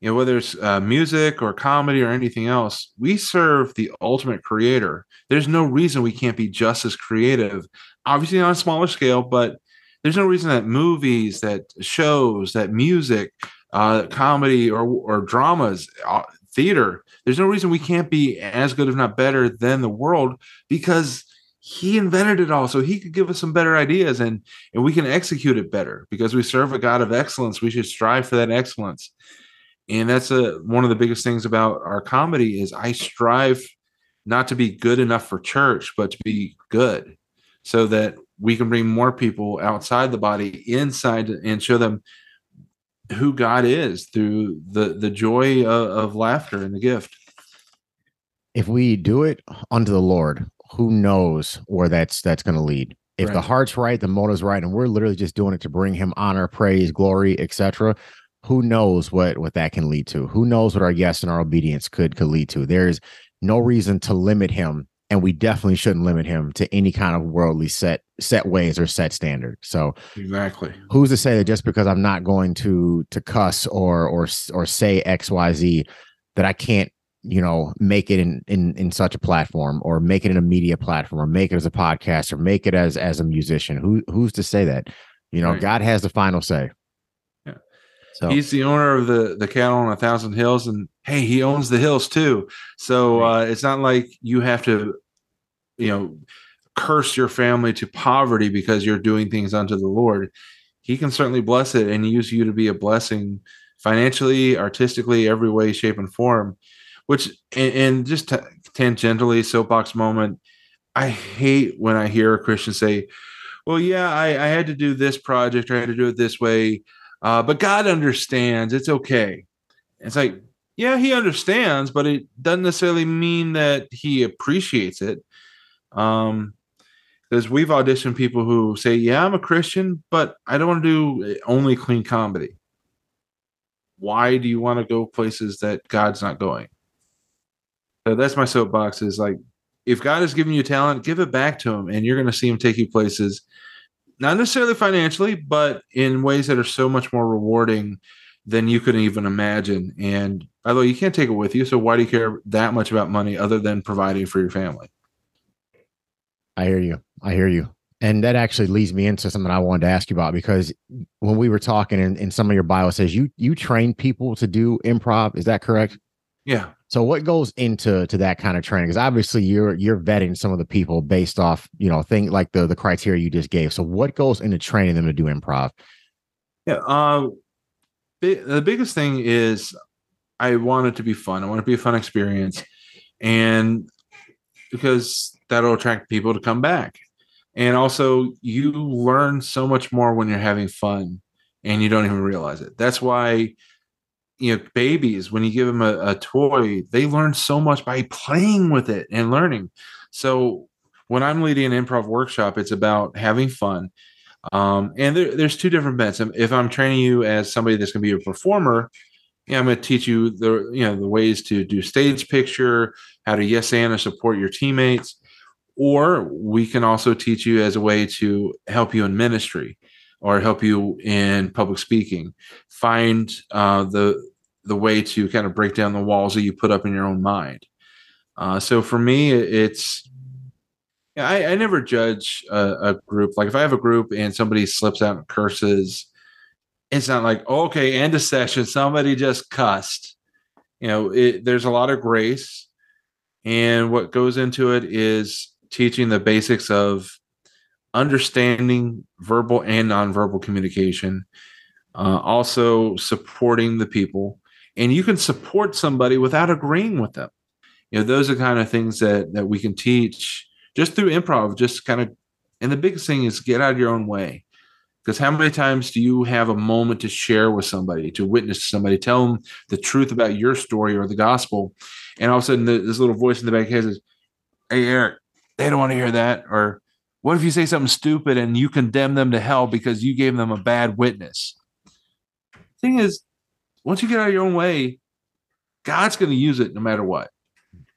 you know, whether it's uh, music or comedy or anything else, we serve the ultimate creator. There's no reason we can't be just as creative. Obviously, on a smaller scale, but there's no reason that movies, that shows, that music, uh, comedy, or or dramas, uh, theater. There's no reason we can't be as good, if not better, than the world because he invented it all so he could give us some better ideas and and we can execute it better because we serve a god of excellence we should strive for that excellence and that's a one of the biggest things about our comedy is i strive not to be good enough for church but to be good so that we can bring more people outside the body inside and show them who god is through the the joy of, of laughter and the gift. If we do it unto the lord who knows where that's that's going to lead? If right. the heart's right the motive's right and we're literally just doing it to bring him honor praise glory etc who knows what what that can lead to? Who knows what our yes and our obedience could could lead to? There's no reason to limit him and we definitely shouldn't limit him to any kind of worldly set set ways or set standard. So exactly. who's to say that just because i'm not going to to cuss or or or say xyz that i can't you know make it in in in such a platform or make it in a media platform or make it as a podcast or make it as as a musician? Who who's to say that? You know right. god has the final say so he's the owner of the the cattle on a thousand hills and hey he owns the hills too. So uh it's not like you have to you know curse your family to poverty because you're doing things unto the lord. He can certainly bless it and use you to be a blessing financially artistically every way shape and form which and, and just t- tangentially soapbox moment i hate when i hear a christian say well yeah I, I had to do this project or i had to do it this way uh, but god understands it's okay it's like yeah, he understands, but it doesn't necessarily mean that he appreciates it. Um, because we've auditioned people who say, "Yeah, I'm a Christian, but I don't want to do only clean comedy." Why do you want to go places that God's not going? So that's my soapbox. Is like, if God has given you talent, give it back to Him, and you're going to see Him take you places, not necessarily financially, but in ways that are so much more rewarding than you could even imagine. And by the way, you can't take it with you. So why do you care that much about money other than providing for your family? I hear you. I hear you. And that actually leads me into something I wanted to ask you about because when we were talking and, in some of your bio says you you train people to do improv. Is that correct? Yeah. So what goes into to that kind of training? Because obviously you're you're vetting some of the people based off, you know, thing like the the criteria you just gave. So what goes into training them to do improv? Yeah. Uh, the biggest thing is I want it to be fun. I want it to be a fun experience. And because that'll attract people to come back. And also, you learn so much more when you're having fun and you don't even realize it. That's why, you know, babies, when you give them a, a toy, they learn so much by playing with it and learning. So, when I'm leading an improv workshop, it's about having fun. Um, and there, there's two different bets. If I'm training you as somebody that's going to be a performer, yeah, I'm going to teach you the you know the ways to do stage picture, how to yes and or support your teammates, or we can also teach you as a way to help you in ministry or help you in public speaking. Find uh, the the way to kind of break down the walls that you put up in your own mind. Uh, so for me, it's I, I never judge a, a, group. Like if I have a group and somebody slips out and curses, it's not like oh, okay, end of session. Somebody just cussed. You know, it, there's a lot of grace, and what goes into it is teaching the basics of understanding verbal and nonverbal communication. Uh, also supporting the people, and you can support somebody without agreeing with them. You know, those are kind of things that that we can teach just through improv. Just kind of, and the biggest thing is get out of your own way. Because how many times do you have a moment to share with somebody, to witness somebody, tell them the truth about your story or the gospel, and all of a sudden this little voice in the back head says, "Hey Eric, they don't want to hear that," or "What if you say something stupid and you condemn them to hell because you gave them a bad witness?" Thing is, once you get out of your own way, God's going to use it no matter what.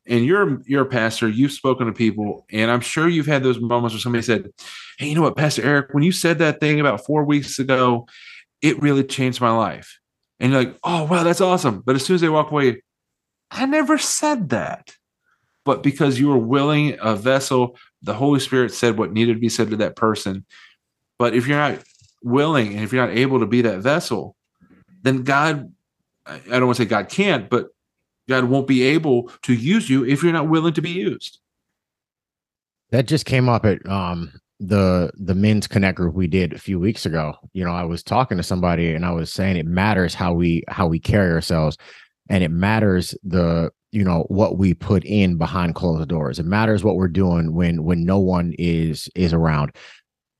And you're you're a pastor. You've spoken to people, and I'm sure you've had those moments where somebody said, hey, you know what, Pastor Eric, when you said that thing about four weeks ago, it really changed my life. And you're like, oh, wow, that's awesome. But as soon as they walk away, I never said that. But because you were willing, a vessel, the Holy Spirit said what needed to be said to that person. But if you're not willing and if you're not able to be that vessel, then God, I don't want to say God can't, but God won't be able to use you if you're not willing to be used. That just came up at um the the men's connect group we did a few weeks ago you know i was talking to somebody and i was saying it matters how we how we carry ourselves and it matters the you know what we put in behind closed doors. It matters what we're doing when when no one is is around.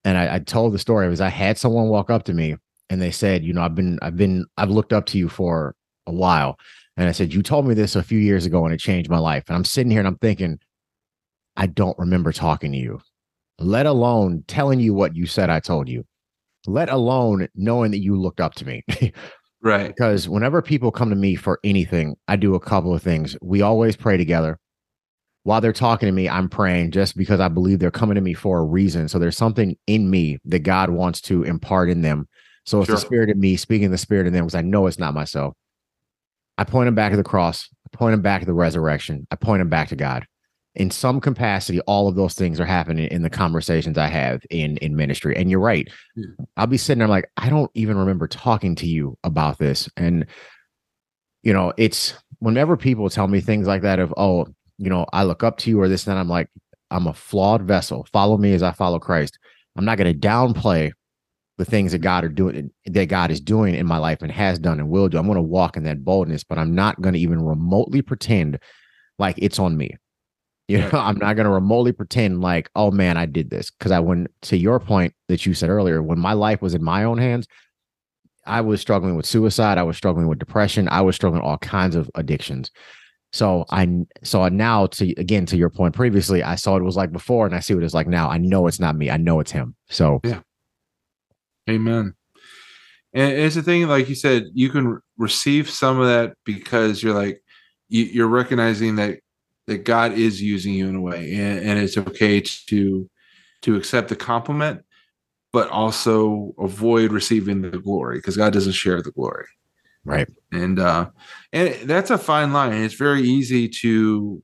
And i, I told the story was i had someone walk up to me and they said you know i've been i've been i've looked up to you for a while. And i said you told me this a few years ago and it changed my life. And i'm sitting here and i'm thinking i don't remember talking to you let alone telling you what you said I told you, let alone knowing that you looked up to me. right. Because whenever people come to me for anything, I do a couple of things. We always pray together. While they're talking to me, I'm praying just because I believe they're coming to me for a reason. So there's something in me that God wants to impart in them. So it's sure. the spirit of me speaking the spirit in them because I know it's not myself. I point them back to the cross. I point them back to the resurrection. I point them back to God in some capacity all of those things are happening in the conversations i have in in ministry. And you're right. Hmm. i'll be sitting there like i don't even remember talking to you about this. And you know it's whenever people tell me things like that of oh you know i look up to you or this and that i'm like i'm a flawed vessel. Follow me as i follow christ. I'm not going to downplay the things that god are doing that god is doing in my life and has done and will do. I'm going to walk in that boldness but i'm not going to even remotely pretend like it's on me you know, I'm not going to remotely pretend like, oh man, I did this. Cause I went to your point that you said earlier, when my life was in my own hands, I was struggling with suicide. I was struggling with depression. I was struggling with all kinds of addictions. So I saw it now to again to your point previously, I saw it was like before and I see what it's like now. I know it's not me. I know it's him. So yeah. Amen. And it's the thing, like you said, you can receive some of that because you're like you, are recognizing that that God is using you in a way, and, and it's okay to to accept the compliment, but also avoid receiving the glory because God doesn't share the glory. Right. And uh and that's a fine line. It's very easy to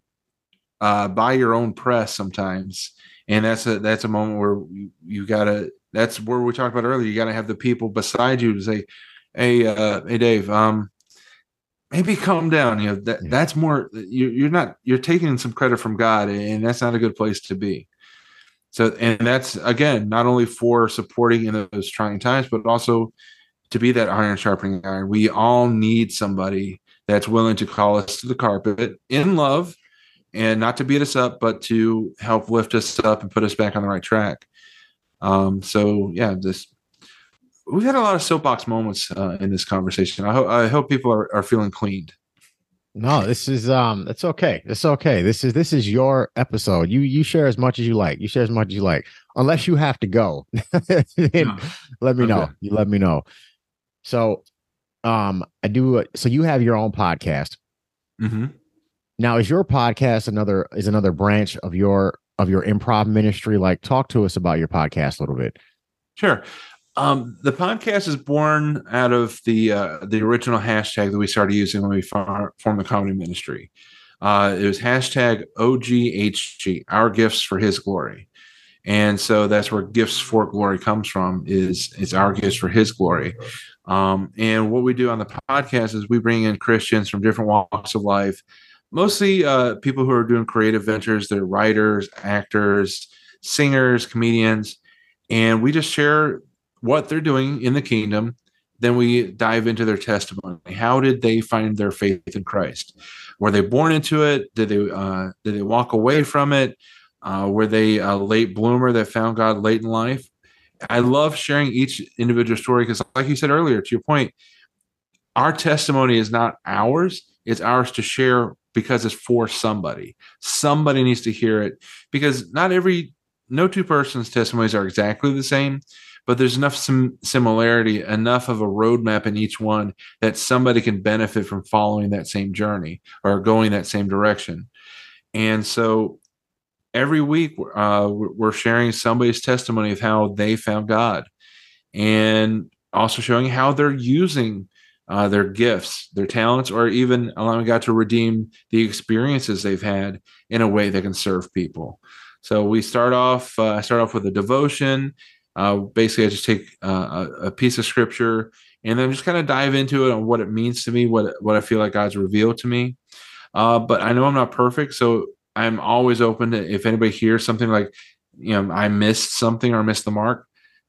uh buy your own press sometimes. And that's a that's a moment where you, you gotta that's where we talked about earlier. You gotta have the people beside you to say, Hey, uh, hey Dave, um, maybe calm down. You know, that yeah. that's more you're, you're not you're taking some credit from God, and that's not a good place to be. So, and that's again not only for supporting in those trying times, but also to be that iron sharpening iron. We all need somebody that's willing to call us to the carpet in love and not to beat us up, but to help lift us up and put us back on the right track. Um, so yeah, this we've had a lot of soapbox moments uh, in this conversation. I hope I hope people are, are feeling cleaned. No, this is um it's okay. It's okay. This is this is your episode. You you share as much as you like. You share as much as you like. Unless you have to go. no. Let me know. You let me know. So um I do so you have your own podcast. Mm-hmm. Now is your podcast another is another branch of your of your improv ministry? Like talk to us about your podcast a little bit. Sure. Um, the podcast is born out of the uh, the original hashtag that we started using when we formed the comedy ministry. Uh, it was hashtag OGHG, Our Gifts for His Glory, and so that's where Gifts for Glory comes from. Is is Our Gifts for His Glory, um, and what we do on the podcast is we bring in Christians from different walks of life, mostly uh, people who are doing creative ventures. They're writers, actors, singers, comedians, and we just share what they're doing in the kingdom. Then we dive into their testimony. How did they find their faith in Christ? Were they born into it? Did they uh, did they walk away from it? Uh, were they a late bloomer that found God late in life? I love sharing each individual story because, like you said earlier, to your point, our testimony is not ours; it's ours to share because it's for somebody. Somebody needs to hear it because not every, no two persons' testimonies are exactly the same but there's enough sim- similarity, enough of a roadmap in each one that somebody can benefit from following that same journey or going that same direction. And so every week uh, we're sharing somebody's testimony of how they found God and also showing how they're using uh, their gifts, their talents, or even allowing God to redeem the experiences they've had in a way that can serve people. So we start off, uh, start off with a devotion, uh, basically, I just take uh, a, piece of scripture and then just kind of dive into it on what it means to me, what what I feel like God's revealed to me. Uh, but I know I'm not perfect, so I'm always open to if anybody hears something like, you know, I missed something or missed the mark.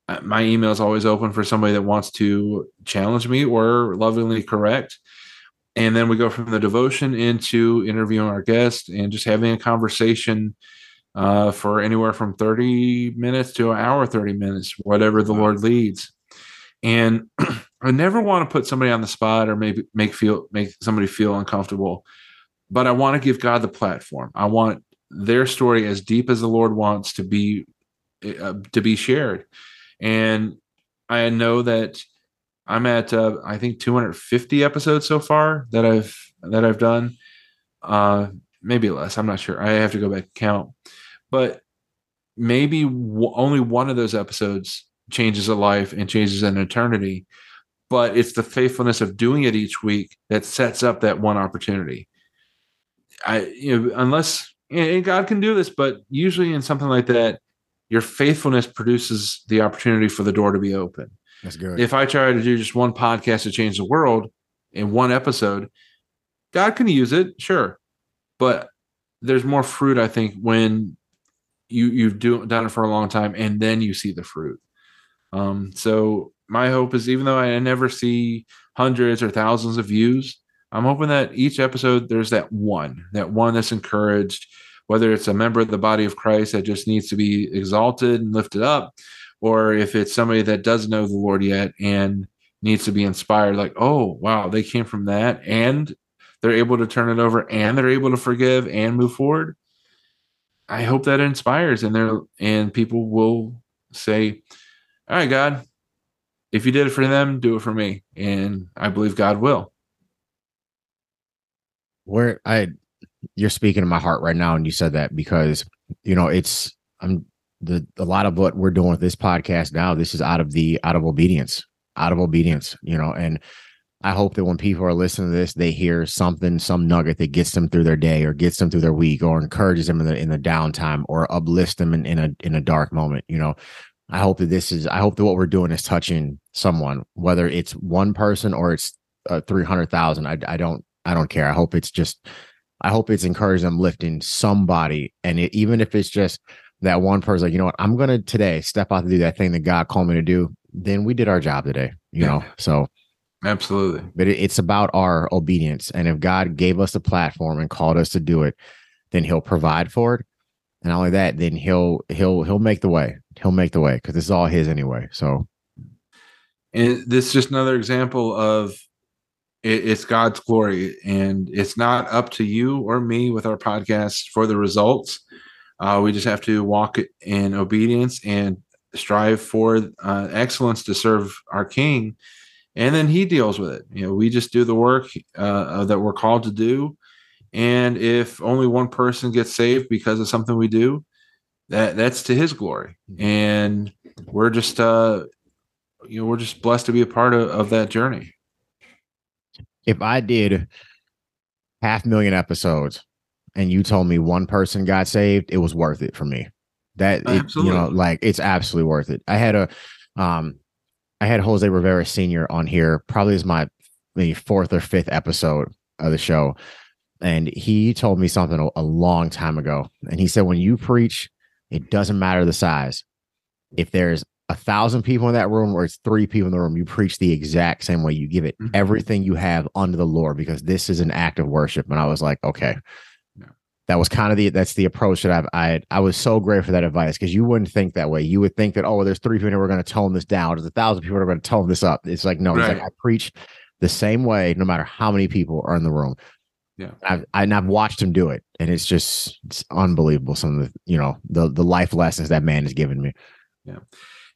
Uh, my email is always open for somebody that wants to challenge me or lovingly correct. And then we go from the devotion into interviewing our guest and just having a conversation uh, for anywhere from 30 minutes to an hour, 30 minutes, whatever the Lord leads. And I never want to put somebody on the spot or maybe make feel make somebody feel uncomfortable, but I want to give God the platform. I want their story as deep as the Lord wants to be uh, to be shared. And I know that I'm at uh, I think 250 episodes so far that I've that I've done. Uh, maybe less. I'm not sure. I have to go back and count but maybe w- only one of those episodes changes a life and changes an eternity but it's the faithfulness of doing it each week that sets up that one opportunity. I you know unless and god can do this but usually in something like that your faithfulness produces the opportunity for the door to be open. That's good. If i try to do just one podcast to change the world in one episode god can use it sure but there's more fruit i think when you you've do, done it for a long time and then you see the fruit. Um so my hope is even though i never see hundreds or thousands of views i'm hoping that each episode there's that one that one that's encouraged whether it's a member of the body of christ that just needs to be exalted and lifted up or if it's somebody that doesn't know the lord yet and needs to be inspired like oh wow they came from that and they're able to turn it over and they're able to forgive and move forward i hope that inspires and they're and people will say all right god if you did it for them do it for me and i believe god will. Where i you're speaking to my heart right now and you said that because you know it's i'm the a lot of what we're doing with this podcast now this is out of the out of obedience out of obedience you know and i hope that when people are listening to this they hear something some nugget that gets them through their day or gets them through their week or encourages them in the in the downtime or uplifts them in, in a in a dark moment you know? I hope that this is i hope that what we're doing is touching someone whether it's one person or it's uh, 300000 i i don't i don't care. I hope it's just i hope it's encouraging them lifting somebody. And it, even if it's just that one person like you know what? I'm gonna today step out to do that thing that god called me to do. Then we did our job today you yeah. know? So absolutely. But it, it's about our obedience. And if god gave us a platform and called us to do it then he'll provide for it. And not only that then he'll he'll he'll make the way. He'll make the way because this is all his anyway so. And this is just another example of it, it's god's glory. And it's not up to you or me with our podcast for the results. Uh, we just have to walk in obedience and strive for uh, excellence to serve our King, and then He deals with it. You know, we just do the work uh, that we're called to do, and if only one person gets saved because of something we do, that that's to His glory, mm-hmm. and we're just uh, you know we're just blessed to be a part of, of that journey. If I did half million episodes and you told me one person got saved, it was worth it for me. That it, you know, like it's absolutely worth it. I had a um I had Jose Rivera Sr. on here, probably is my maybe fourth or fifth episode of the show. And he told me something a, a long time ago. And he said, when you preach, it doesn't matter the size. If there's a thousand people in that room or it's three people in the room, you preach the exact same way. You give it mm-hmm. everything you have unto the Lord because this is an act of worship. And I was like, okay, that was kind of the that's the approach that I've I I was so grateful for that advice because you wouldn't think that way. You would think that oh, well, there's three people who are going to tone this down. There's a thousand people who are going to tone this up. It's like no, right. it's like I preach the same way no matter how many people are in the room. Yeah, I've I, and I've watched him do it, and it's just it's unbelievable. Some of the you know the the life lessons that man has given me. Yeah,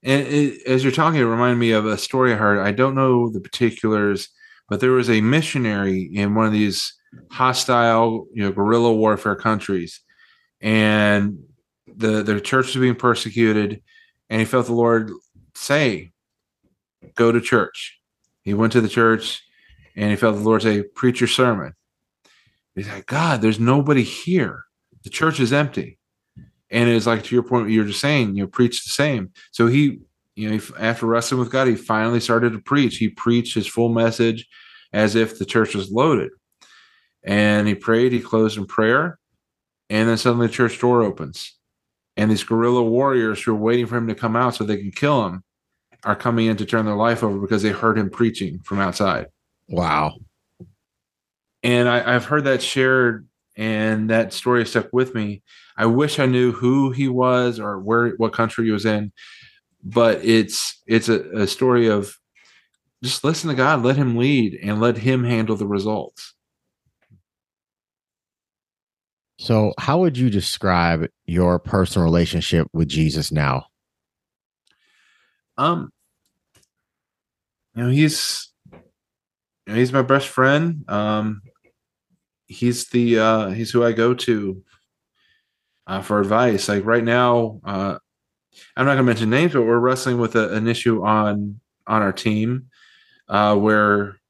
and it, as you're talking, it reminded me of a story I heard. I don't know the particulars, but there was a missionary in one of these hostile, you know, guerrilla warfare countries, and the the church was being persecuted, and he felt the Lord say, "Go to church." He went to the church, and he felt the Lord say, "Preach your sermon." He's like, "God, there's nobody here. The church is empty." And it's like to your point, you're just saying, you know, preach the same. So he, you know, after wrestling with God, he finally started to preach. He preached his full message as if the church was loaded and he prayed. He closed in prayer, and then suddenly the church door opens, and these guerrilla warriors who are waiting for him to come out so they can kill him are coming in to turn their life over because they heard him preaching from outside. Wow! And I, I've heard that shared, and that story stuck with me. I wish I knew who he was or where, what country he was in, but it's it's a, a story of just listen to God, let Him lead, and let Him handle the results. So, how would you describe your personal relationship with Jesus now? Um, you know, he's you know, he's my best friend. Um, he's the uh, he's who I go to uh, for advice. Like right now, uh, I'm not going to mention names, but we're wrestling with a, an issue on on our team uh, where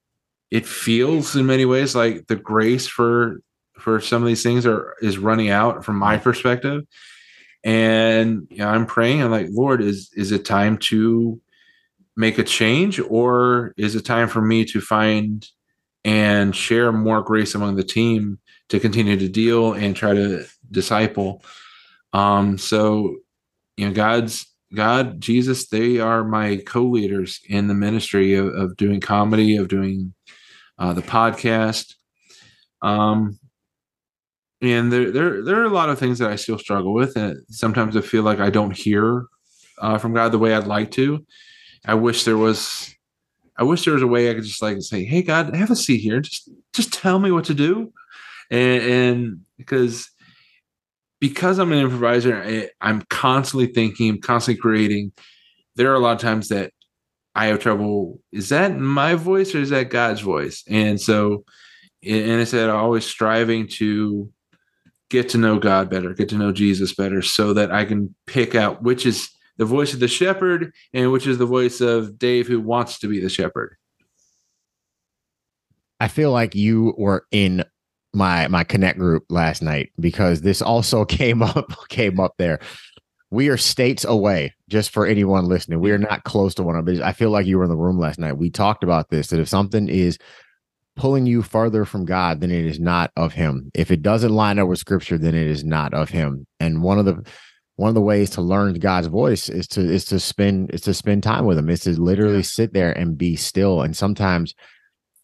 it feels in many ways like the grace for for some of these things are is running out from my perspective. And you know, i'm praying i'm like lord is is it time to make a change or is it time for me to find and share more grace among the team to continue to deal and try to disciple? Um so you know god's god jesus they are my co-leaders in the ministry of, of doing comedy of doing uh, the podcast um and there, there there are a lot of things that I still struggle with, and sometimes I feel like I don't hear uh, from God the way I'd like to. I wish there was, I wish there was a way I could just like say, "Hey, God, have a seat here. Just just tell me what to do," and, and because because I'm an improviser, I, I'm constantly thinking, I'm constantly creating. There are a lot of times that I have trouble. Is that my voice or is that God's voice? And so, and I said, I'm always striving to get to know God better, get to know Jesus better, so that I can pick out which is the voice of the shepherd and which is the voice of Dave who wants to be the shepherd. I feel like you were in my my connect group last night because this also came up came up there. We are states away, just for anyone listening. We are not close to one another. I feel like you were in the room last night. We talked about this that if something is pulling you farther from God, then it is not of him. If it doesn't line up with scripture, then it is not of him. And one of the one of the ways to learn God's voice is to is to spend is to spend time with him. Is to literally sit there and be still. And sometimes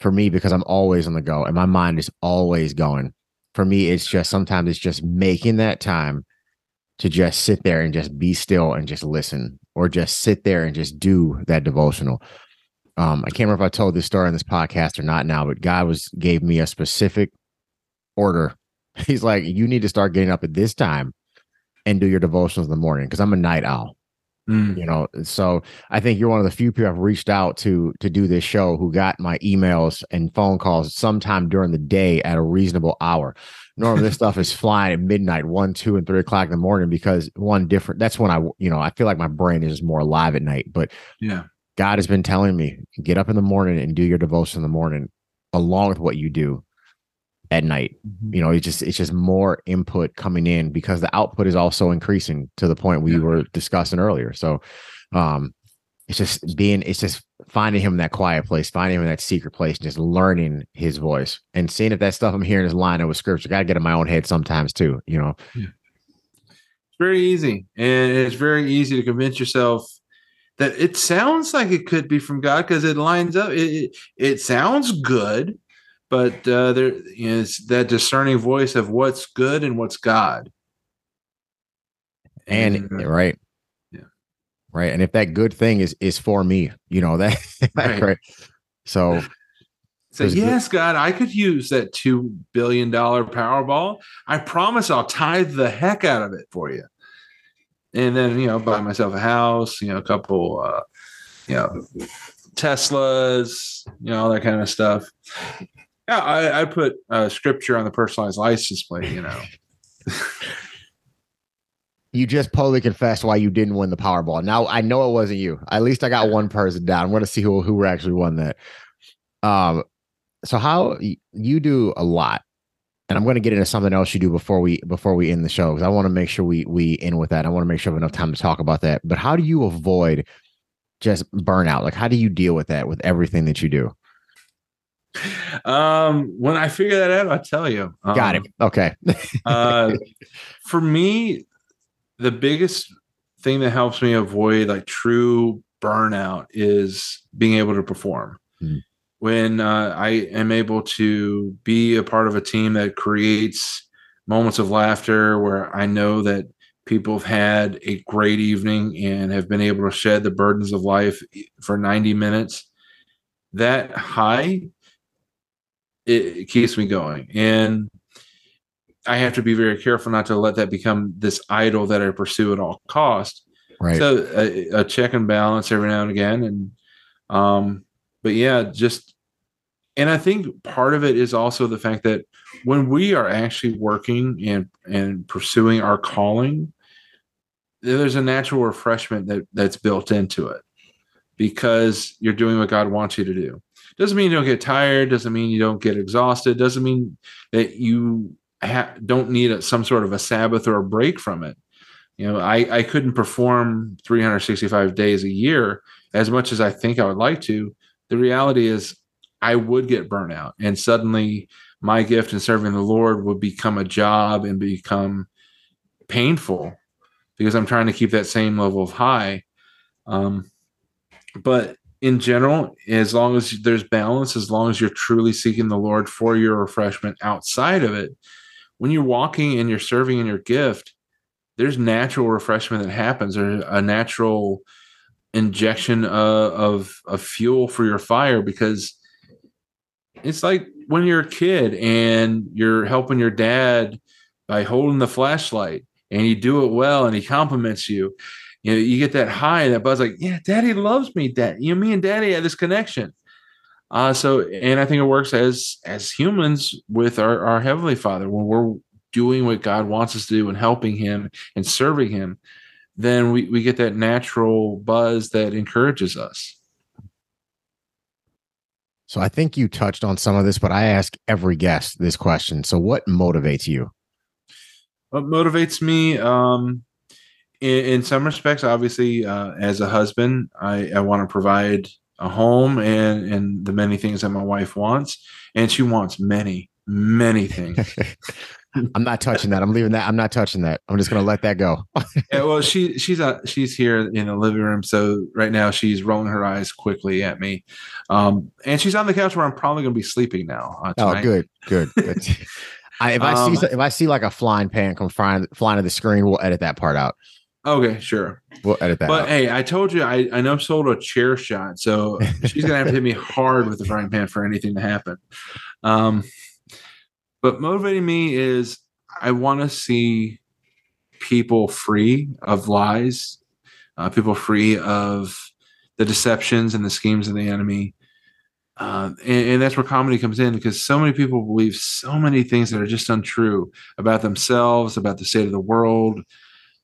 for me, because I'm always on the go and my mind is always going, for me, it's just sometimes it's just making that time to just sit there and just be still and just listen or just sit there and just do that devotional. Um, I can't remember if I told this story on this podcast or not now, but God was gave me a specific order. He's like, you need to start getting up at this time and do your devotionals in the morning because I'm a night owl. Mm. You know, so I think you're one of the few people I've reached out to to do this show who got my emails and phone calls sometime during the day at a reasonable hour. Normally, this stuff is flying at midnight, one, two, and three o'clock in the morning because one different. That's when I, you know, I feel like my brain is more alive at night. But yeah, God has been telling me get up in the morning and do your devotion in the morning, along with what you do at night. Mm-hmm. You know, it's just it's just more input coming in because the output is also increasing to the point we yeah. were discussing earlier. So um it's just being it's just finding him in that quiet place, finding him in that secret place, and just learning his voice and seeing if that stuff I'm hearing is lining up with scripture. Gotta get in my own head sometimes too, you know. Yeah. It's very easy. And it's very easy to convince yourself that it sounds like it could be from God because it lines up. It, it, it sounds good but uh, there is that discerning voice of what's good and what's God. And, and uh, right, yeah, right. And if that good thing is is for me, you know that right. right. So, so yes, good. God, I could use that two billion dollar Powerball. I promise I'll tithe the heck out of it for you. And then you know, buy myself a house, you know, a couple, uh, you know, Teslas, you know, all that kind of stuff. Yeah, I, I put uh, scripture on the personalized license plate. You know. you just publicly confessed why you didn't win the Powerball. Now I know it wasn't you. At least I got one person down. I'm going to see who who actually won that. Um, so how you do a lot, and I'm going to get into something else you do before we before we end the show because I want to make sure we we end with that. I want to make sure we have enough time to talk about that. But how do you avoid just burnout? Like how do you deal with that with everything that you do? Um, when I figure that out, I'll tell you. Um, Got it. Okay. uh, for me, the biggest thing that helps me avoid like true burnout is being able to perform. Mm. When uh, I am able to be a part of a team that creates moments of laughter where I know that people have had a great evening and have been able to shed the burdens of life for 90 minutes, that high it, it keeps me going. And I have to be very careful not to let that become this idol that I pursue at all cost. Right. So a, a, check and balance every now and again, and um, but yeah, just and I think part of it is also the fact that when we are actually working and and pursuing our calling, there's a natural refreshment that that's built into it because you're doing what God wants you to do. Doesn't mean you don't get tired. Doesn't mean you don't get exhausted. Doesn't mean that you ha- don't need a, some sort of a Sabbath or a break from it. You know, I, I couldn't perform 365 days a year as much as I think I would like to. The reality is, I would get burnout, and suddenly my gift in serving the Lord would become a job and become painful because I'm trying to keep that same level of high. Um, but in general, as long as there's balance, as long as you're truly seeking the Lord for your refreshment outside of it, when you're walking and you're serving in your gift, there's natural refreshment that happens, or a natural injection of of fuel for your fire because it's like when you're a kid and you're helping your dad by holding the flashlight and you do it well and he compliments you you know you get that high that buzz like yeah daddy loves me dad you know me and daddy have this connection. Uh so and i think it works as as humans with our our heavenly father. When we're doing what god wants us to do and helping him and serving him then we, we get that natural buzz that encourages us. So i think you touched on some of this but i ask every guest this question. So what motivates you? What motivates me? Um in, in some respects obviously uh, as a husband i i want to provide a home and and the many things that my wife wants and she wants many many things. I'm not touching that. I'm leaving that. I'm not touching that. I'm just going to let that go. Yeah, well she she's a, she's here in the living room so right now she's rolling her eyes quickly at me. Um and she's on the couch where i'm probably going to be sleeping now uh, oh good good, good. I, if I um, see if I see like a flying pan come flying flying to the screen, we'll edit that part out. Okay, sure. We'll edit that. But out. hey, I told you I, I know sold a chair shot, so she's gonna have to hit me hard with the frying pan for anything to happen. Um, but motivating me is I want to see people free of lies, uh, people free of the deceptions and the schemes of the enemy, uh, and, and, that's where comedy comes in because so many people believe so many things that are just untrue about themselves, about the state of the world,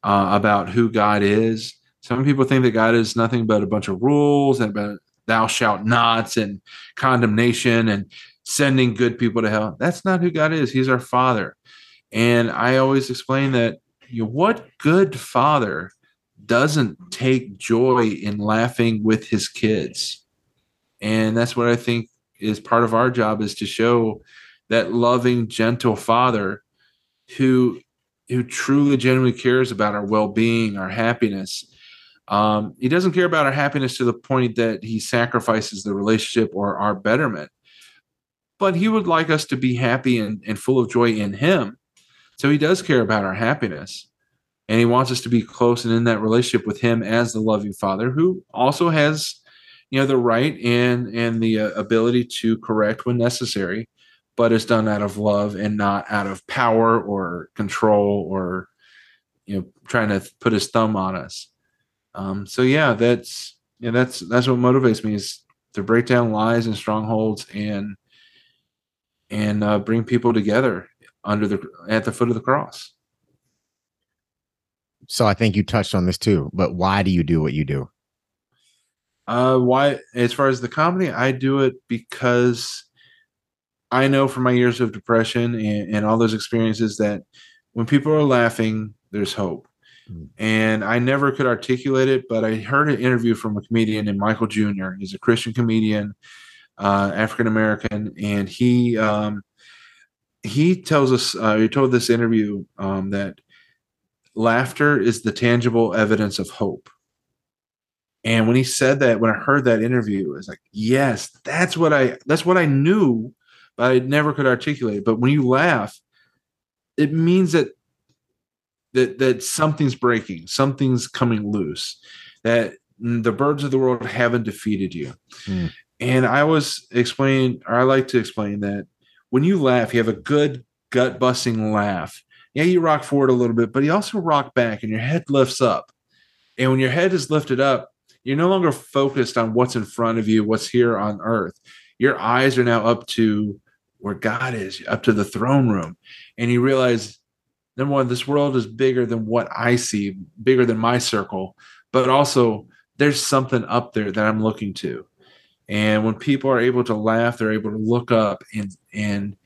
uh, about who God is. Some people think that God is nothing but a bunch of rules and about thou shalt nots and condemnation and sending good people to hell. That's not who God is. He's our Father. And I always explain that you know, what good father doesn't take joy in laughing with his kids? and that's what i think is part of our job is to show that loving gentle father who who truly genuinely cares about our well-being our happiness. Um, he doesn't care about our happiness to the point that he sacrifices the relationship or our betterment. But he would like us to be happy and, and full of joy in him. So he does care about our happiness. And he wants us to be close and in that relationship with him as the loving father who also has you know the right and and the uh, ability to correct when necessary but it's done out of love and not out of power or control or you know trying to put his thumb on us um, so yeah that's yeah that's that's what motivates me is to break down lies and strongholds and and uh, bring people together under the at the foot of the cross so i think you touched on this too but why do you do what you do uh, why? As far as the comedy, I do it because I know from my years of depression and, and all those experiences that when people are laughing, there's hope. Mm. And I never could articulate it, but I heard an interview from a comedian named Michael Jr. He's a Christian comedian, uh, African American, and he um, he tells us uh, he told this interview um, that laughter is the tangible evidence of hope. And when he said that, when I heard that interview, it was like, yes, that's what I that's what I knew, I never could articulate. But when you laugh, it means that that that something's breaking, something's coming loose, that the birds of the world haven't defeated you. Mm. And I was explaining, or I like to explain that when you laugh, you have a good gut busting laugh. Yeah, you rock forward a little bit, but you also rock back and your head lifts up. And when your head is lifted up, you're no longer focused on what's in front of you, what's here on earth. Your eyes are now up to where God is, up to the throne room. And you realize, number one, this world is bigger than what I see, bigger than my circle, but also there's something up there that I'm looking to. And when people are able to laugh, they're able to look up and and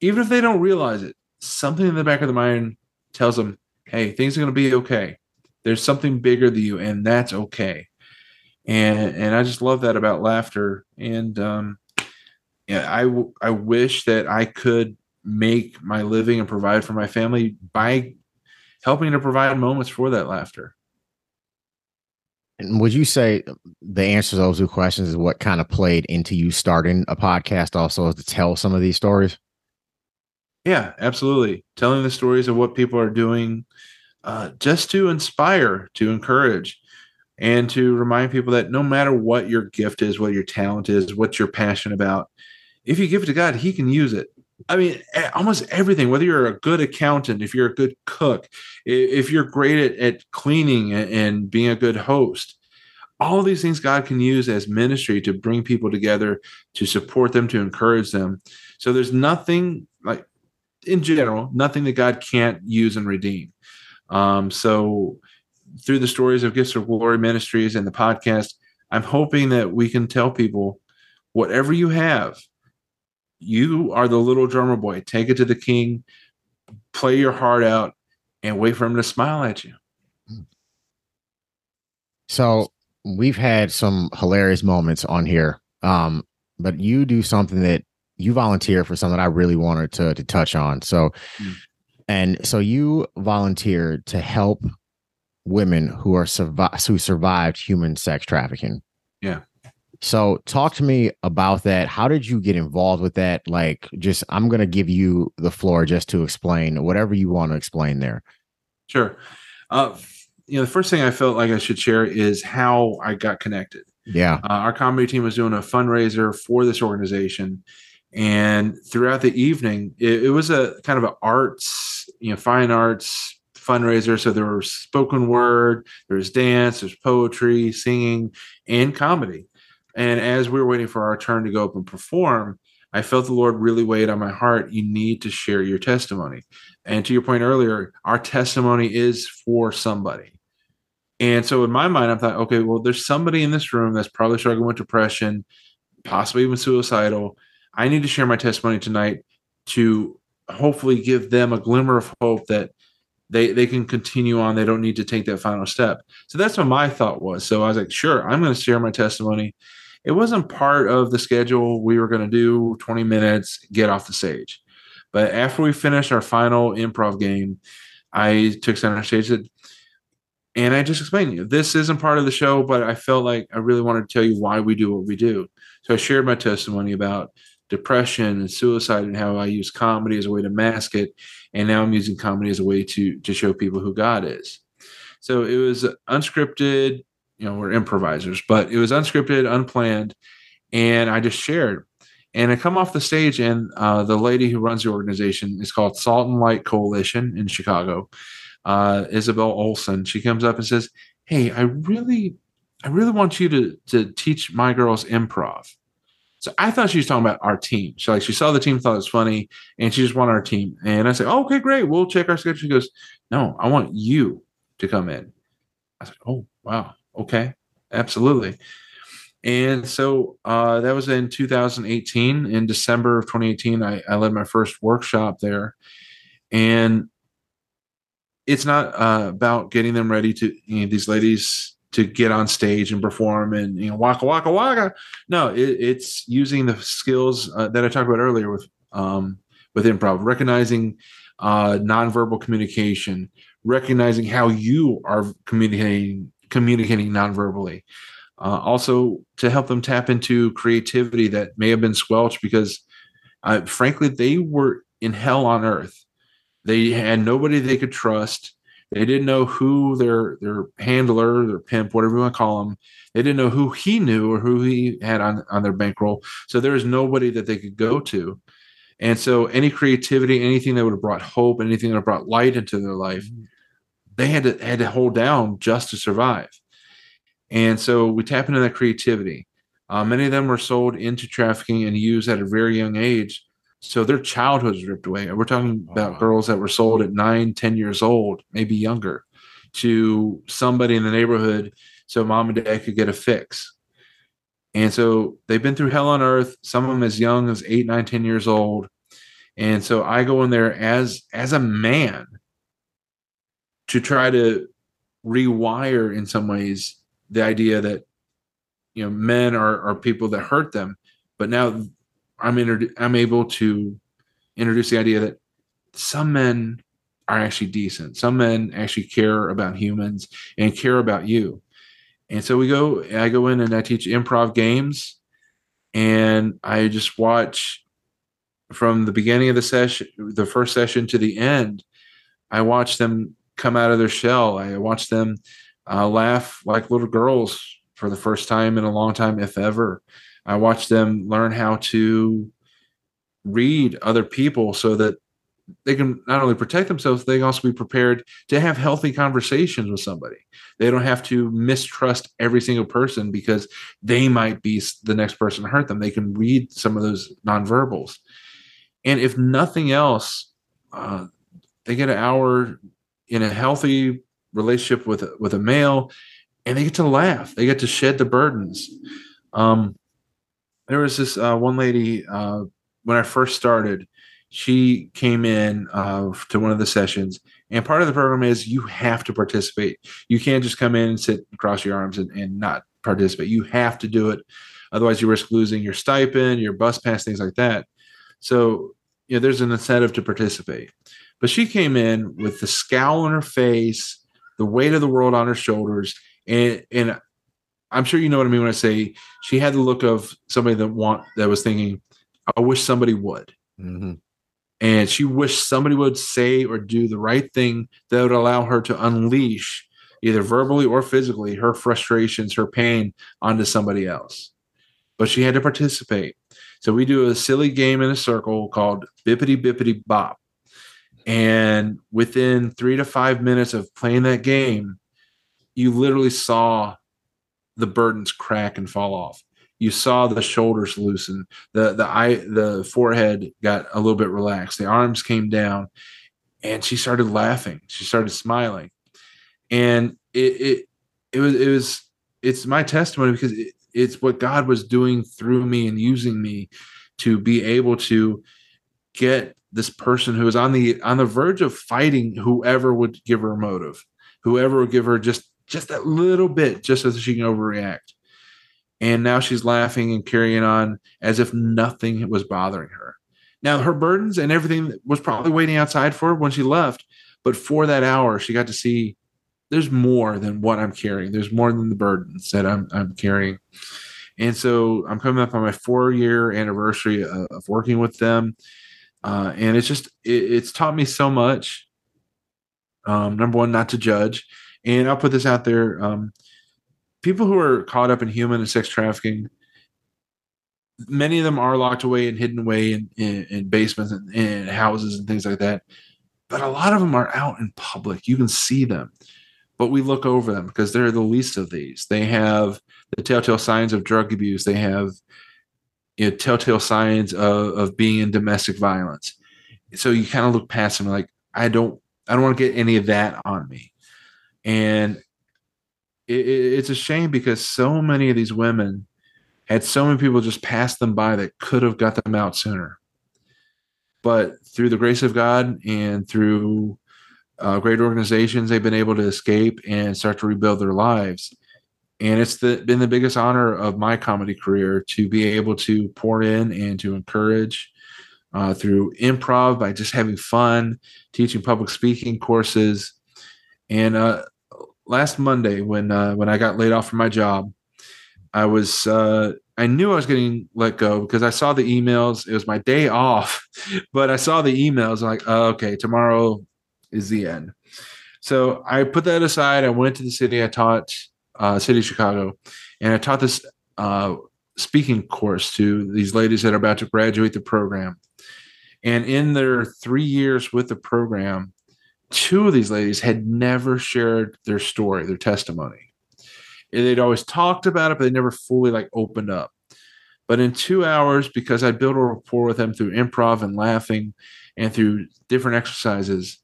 even if they don't realize it, something in the back of the mind tells them, hey, things are going to be okay. There's something bigger than you, and that's okay and and I just love that about laughter. And um, yeah, I I wish that I could make my living and provide for my family by helping to provide moments for that laughter. And would you say the answer to those two questions is what kind of played into you starting a podcast also to tell some of these stories? Yeah, absolutely. Telling the stories of what people are doing uh, just to inspire, to encourage, and to remind people that no matter what your gift is, what your talent is, what you're passionate about, if you give it to God, He can use it. I mean, almost everything, whether you're a good accountant, if you're a good cook, if you're great at, at cleaning and being a good host, all these things God can use as ministry to bring people together, to support them, to encourage them. So there's nothing like, in general, nothing that God can't use and redeem. Um, so through the stories of Gifts for Glory Ministries and the podcast, I'm hoping that we can tell people whatever you have, you are the little drummer boy. Take it to the king, play your heart out, and wait for him to smile at you. So we've had some hilarious moments on here. Um, but you do something that you volunteer for something I really wanted to to touch on. So mm. and so you volunteered to help women who are survi- who survived human sex trafficking. So talk to me about that. How did you get involved with that? Like just I'm going to give you the floor just to explain whatever you want to explain there. Sure. Uh you know, the first thing I felt like I should share is how I got connected. Yeah. Uh, our comedy team was doing a fundraiser for this organization. And throughout the evening, it, it was a kind of an arts, you know, fine arts fundraiser. So there was spoken word, there was dance, there's poetry, singing, and comedy. And as we were waiting for our turn to go up and perform, I felt the Lord really weighed on my heart. You need to share your testimony. And to your point earlier, our testimony is for somebody. And so in my mind, I thought, okay, well, there's somebody in this room that's probably struggling with depression, possibly even suicidal. I need to share my testimony tonight to hopefully give them a glimmer of hope that they they can continue on. They don't need to take that final step. So that's what my thought was. So I was like, sure, I'm going to share my testimony. It wasn't part of the schedule we were going to do 20 minutes, get off the stage. But after we finished our final improv game, I took center stage and I just explained to you this isn't part of the show, but I felt like I really wanted to tell you why we do what we do. So I shared my testimony about depression and suicide and how I use comedy as a way to mask it. And now I'm using comedy as a way to to show people who God is. So it was unscripted, you know, we're improvisers, but it was unscripted, unplanned. And I just shared. And I come off the stage, and uh, the lady who runs the organization is called Salt and Light Coalition in Chicago uh, Isabel Olson. She comes up and says, "Hey, I really, I really want you to to teach my girls improv." So I thought she was talking about our team. She like she saw the team, thought it was funny, and she just wanted our team. And I said, oh, "Okay, great, we'll check our schedule." She goes, "No, I want you to come in." I said, "Oh, wow, okay, absolutely." And so uh, that was in 2018. In December of 2018, I, I led my first workshop there, and it's not uh, about getting them ready to you know, these ladies to get on stage and perform and you know waka waka waka. No, it, it's using the skills uh, that I talked about earlier with um, with improv, recognizing uh, nonverbal communication, recognizing how you are communicating communicating nonverbally. Uh, also, to help them tap into creativity that may have been squelched because, uh, frankly, they were in hell on earth they had nobody they could trust. They didn't know who their their handler, their pimp, whatever you want to call them. They didn't know who he knew or who he had on, on their bankroll. So there was nobody that they could go to. And so any creativity, anything that would have brought hope, anything that brought light into their life, mm-hmm. They had to had to hold down just to survive. And so we tap into that creativity. Uh, many of them were sold into trafficking and used at a very young age so their childhood is ripped away. We're talking about girls that were sold at nine, ten years old, maybe younger, to somebody in the neighborhood so mom and dad could get a fix. And so they've been through hell on earth, some of them as young as eight, nine, ten years old. And so I go in there as as a man to try to rewire in some ways the idea that you know men are, are people that hurt them but now I'm inter- I'm able to introduce the idea that some men are actually decent. Some men actually care about humans and care about you. And so we go, I go in and I teach improv games and I just watch from the beginning of the session, the first session to the end. I watch them come out of their shell. I watch them uh, laugh like little girls for the first time in a long time, if ever. I watched them learn how to read other people so that they can not only protect themselves, they can also be prepared to have healthy conversations with somebody. They don't have to mistrust every single person because they might be the next person to hurt them. They can read some of those nonverbals. And if nothing else, uh, they get an hour in a healthy relationship with with a male, and they get to laugh. They get to shed the burdens. Um, there was this uh, one lady uh, when I first started she came in uh, to one of the sessions and part of the program is you have to participate. You can't just come in and sit across your arms and, and not participate. You have to do it. Otherwise you risk losing your stipend your bus pass things like that. So you know there's an incentive to participate but she came in with the scowl on her face the weight of the world on her shoulders and and i'm sure you know what i mean when i say she had the look of somebody that want that was thinking i wish somebody would. Mm-hmm. And she wished somebody would say or do the right thing that would allow her to unleash either verbally or physically her frustrations her pain onto somebody else. But she had to participate. So we do a silly game in a circle called bippity bippity bop and within three to five minutes of playing that game you literally saw the burdens crack and fall off. You saw the shoulders loosen, the the eye, the forehead got a little bit relaxed, the arms came down, and she started laughing. She started smiling, and it it it was it was it's my testimony because it, it's what God was doing through me and using me to be able to get this person who was on the on the verge of fighting whoever would give her a motive, whoever would give her just just that little bit, just so she can overreact and now she's laughing and carrying on as if nothing was bothering her. Now, her burdens and everything was probably waiting outside for her when she left, but for that hour, she got to see there's more than what I'm carrying. There's more than the burdens that I'm, I'm carrying. And so I'm coming up on my four year anniversary of, of working with them. Uh, and it's just, it, it's taught me so much. Um, number one, not to judge. And I'll put this out there. Um, people who are caught up in human and sex trafficking, many of them are locked away and hidden away in, in, in basements and in houses and things like that. But a lot of them are out in public. You can see them, but we look over them because they're the least of these. They have the telltale signs of drug abuse. They have you know, telltale signs of, of being in domestic violence. So you kind of look past them like, I don't, I don't want to get any of that on me. And it, it's a shame because so many of these women had so many people just pass them by that could have got them out sooner. But through the grace of God and through uh, great organizations, they've been able to escape and start to rebuild their lives. And it's the, been the biggest honor of my comedy career to be able to pour in and to encourage uh, through improv by just having fun, teaching public speaking courses, and uh, last Monday when uh, when I got laid off from my job, I was uh, I knew I was getting let go because I saw the emails. It was my day off, but I saw the emails. I'm like, oh, okay, tomorrow is the end. So I put that aside. I went to the city. I taught uh, city of Chicago, and I taught this uh, speaking course to these ladies that are about to graduate the program. And in their three years with the program, two of these ladies had never shared their story, their testimony. And They'd always talked about it, but they never fully like opened up. But in two hours, because I built a rapport with them through improv and laughing and through different exercises,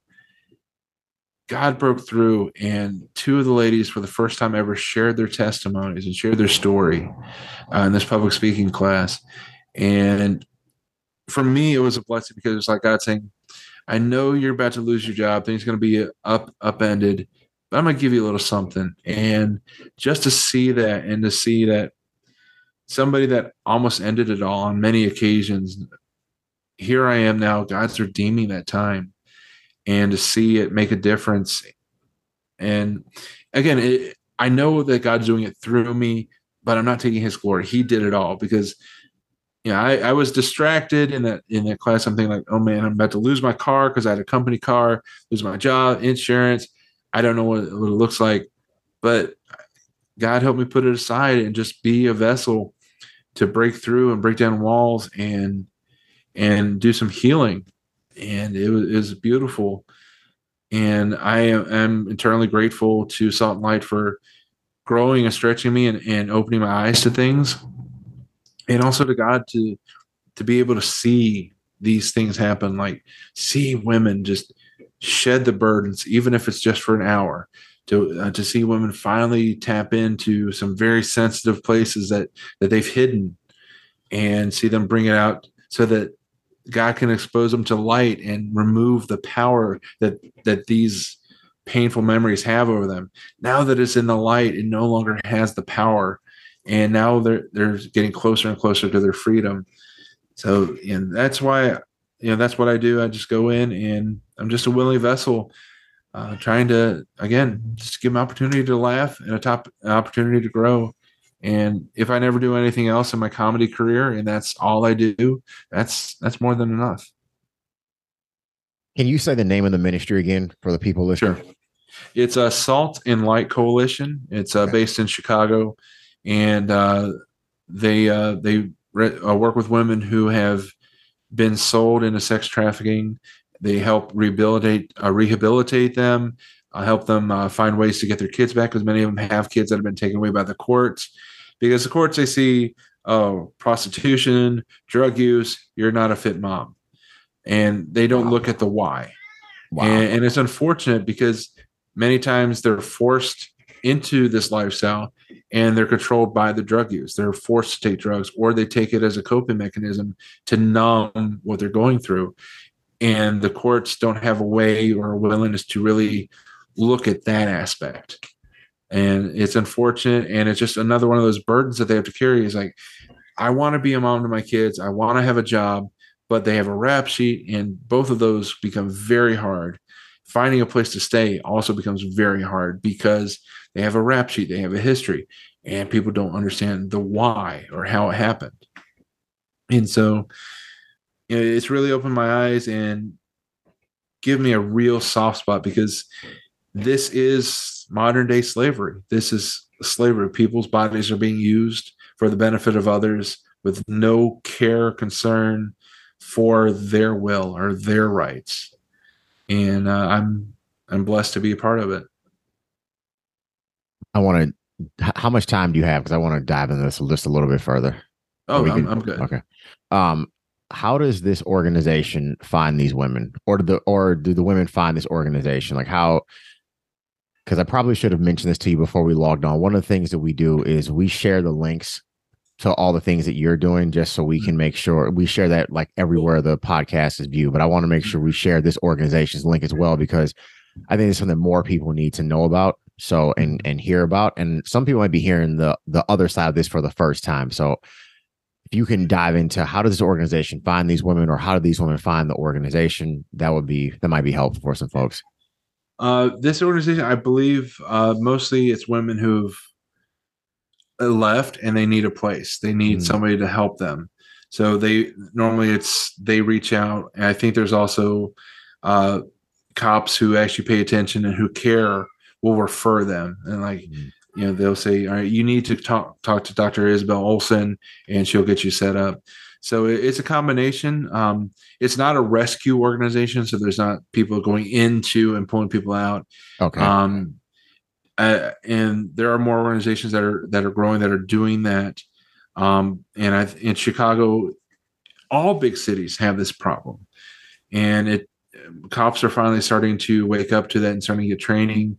God broke through, and two of the ladies, for the first time ever, shared their testimonies and shared their story uh, in this public speaking class. And for me, it was a blessing because it's like God saying, I know you're about to lose your job. Things going to be up upended, but I'm going to give you a little something. And just to see that and to see that somebody that almost ended it all on many occasions, here I am now. God's redeeming that time, and to see it make a difference. And again, it, I know that God's doing it through me, but I'm not taking His glory. He did it all because you know, I, I was distracted in that in that class. I'm thinking like, oh man, I'm about to lose my car because I had a company car, lose my job, insurance. I don't know what, what it looks like. but God helped me put it aside and just be a vessel to break through and break down walls and and do some healing. And it was, it was beautiful. And I am, am eternally grateful to Salt and Light for growing and stretching me and, and opening my eyes to things. And also to God to to be able to see these things happen, like see women just shed the burdens, even if it's just for an hour, to uh, to see women finally tap into some very sensitive places that that they've hidden and see them bring it out so that God can expose them to light and remove the power that that these painful memories have over them. Now that it's in the light, it no longer has the power, and now they're they're getting closer and closer to their freedom. So, and that's why you know that's what I do. I just go in and I'm just a willing vessel uh, trying to again just give them opportunity to laugh and a top opportunity to grow. And if I never do anything else in my comedy career, and that's all I do, that's that's more than enough. Can you say the name of the ministry again for the people listening? Sure. It's a Salt and Light Coalition. It's uh, okay. based in Chicago, and uh, they uh, they re- uh, work with women who have been sold into sex trafficking they help rehabilitate uh, rehabilitate them, uh, help them uh, find ways to get their kids back because many of them have kids that have been taken away by the courts. Because the courts they see oh prostitution, drug use, you're not a fit mom, and they don't wow. look at the why. Wow. And, and it's unfortunate because many times they're forced into this lifestyle and they're controlled by the drug use. They're forced to take drugs or they take it as a coping mechanism to numb what they're going through and the courts don't have a way or a willingness to really look at that aspect and it's unfortunate and it's just another one of those burdens that they have to carry is like i want to be a mom to my kids i want to have a job but they have a rap sheet and both of those become very hard. Finding a place to stay also becomes very hard because they have a rap sheet they have a history and people don't understand the why or how it happened. And so you know, it's really opened my eyes and give me a real soft spot because this is modern day slavery. This is slavery. People's bodies are being used for the benefit of others with no care, concern for their will or their rights. And uh, I'm I'm blessed to be a part of it. I want to. How much time do you have? Because I want to dive into this just a little bit further. Oh, I'm, can, I'm good. Okay. Um, how does this organization find these women or do the or do the women find this organization like how because i probably should have mentioned this to you before we logged on one of the things that we do is we share the links to all the things that you're doing just so we can mm-hmm. make sure we share that like everywhere the podcast is viewed but i want to make sure we share this organization's link as well because i think it's something more people need to know about so and mm-hmm. and hear about and some people might be hearing the the other side of this for the first time so if you can dive into how does this organization find these women or how do these women find the organization that would be that might be helpful for some folks uh, this organization i believe uh, mostly it's women who've uh, left and they need a place. They need mm. somebody to help them. So they normally it's they reach out. And i think there's also uh, cops who actually pay attention and who care will refer them. And like mm you know they'll say all right you need to talk talk to dr isabel olson and she'll get you set up so it's a combination. Um, it's not a rescue organization so there's not people going into and pulling people out. Okay. Um, uh, and there are more organizations that are that are growing that are doing that. Um, and I, in chicago all big cities have this problem. And it cops are finally starting to wake up to that and starting to get training.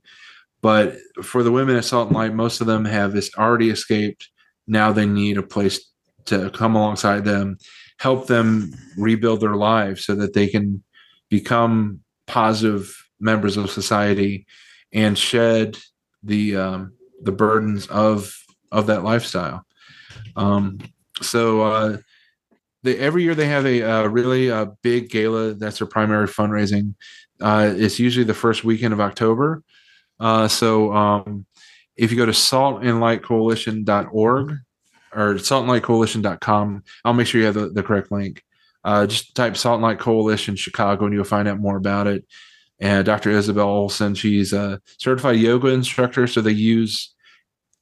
But for the women at Salt and Light, most of them have this already escaped. Now they need a place to come alongside them, help them rebuild their lives so that they can become positive members of society and shed the um, the burdens of of that lifestyle. Um, so uh, they, every year they have a, a really a big gala. That's their primary fundraising. Uh, it's usually the first weekend of October. Uh, so um, if you go to saltandlightcoalition.org or saltandlightcoalition.com, I'll make sure you have the, the correct link. Uh, just type Salt and Light Coalition Chicago and you'll find out more about it. and Dr. Isabel Olson. She's a certified yoga instructor, so they use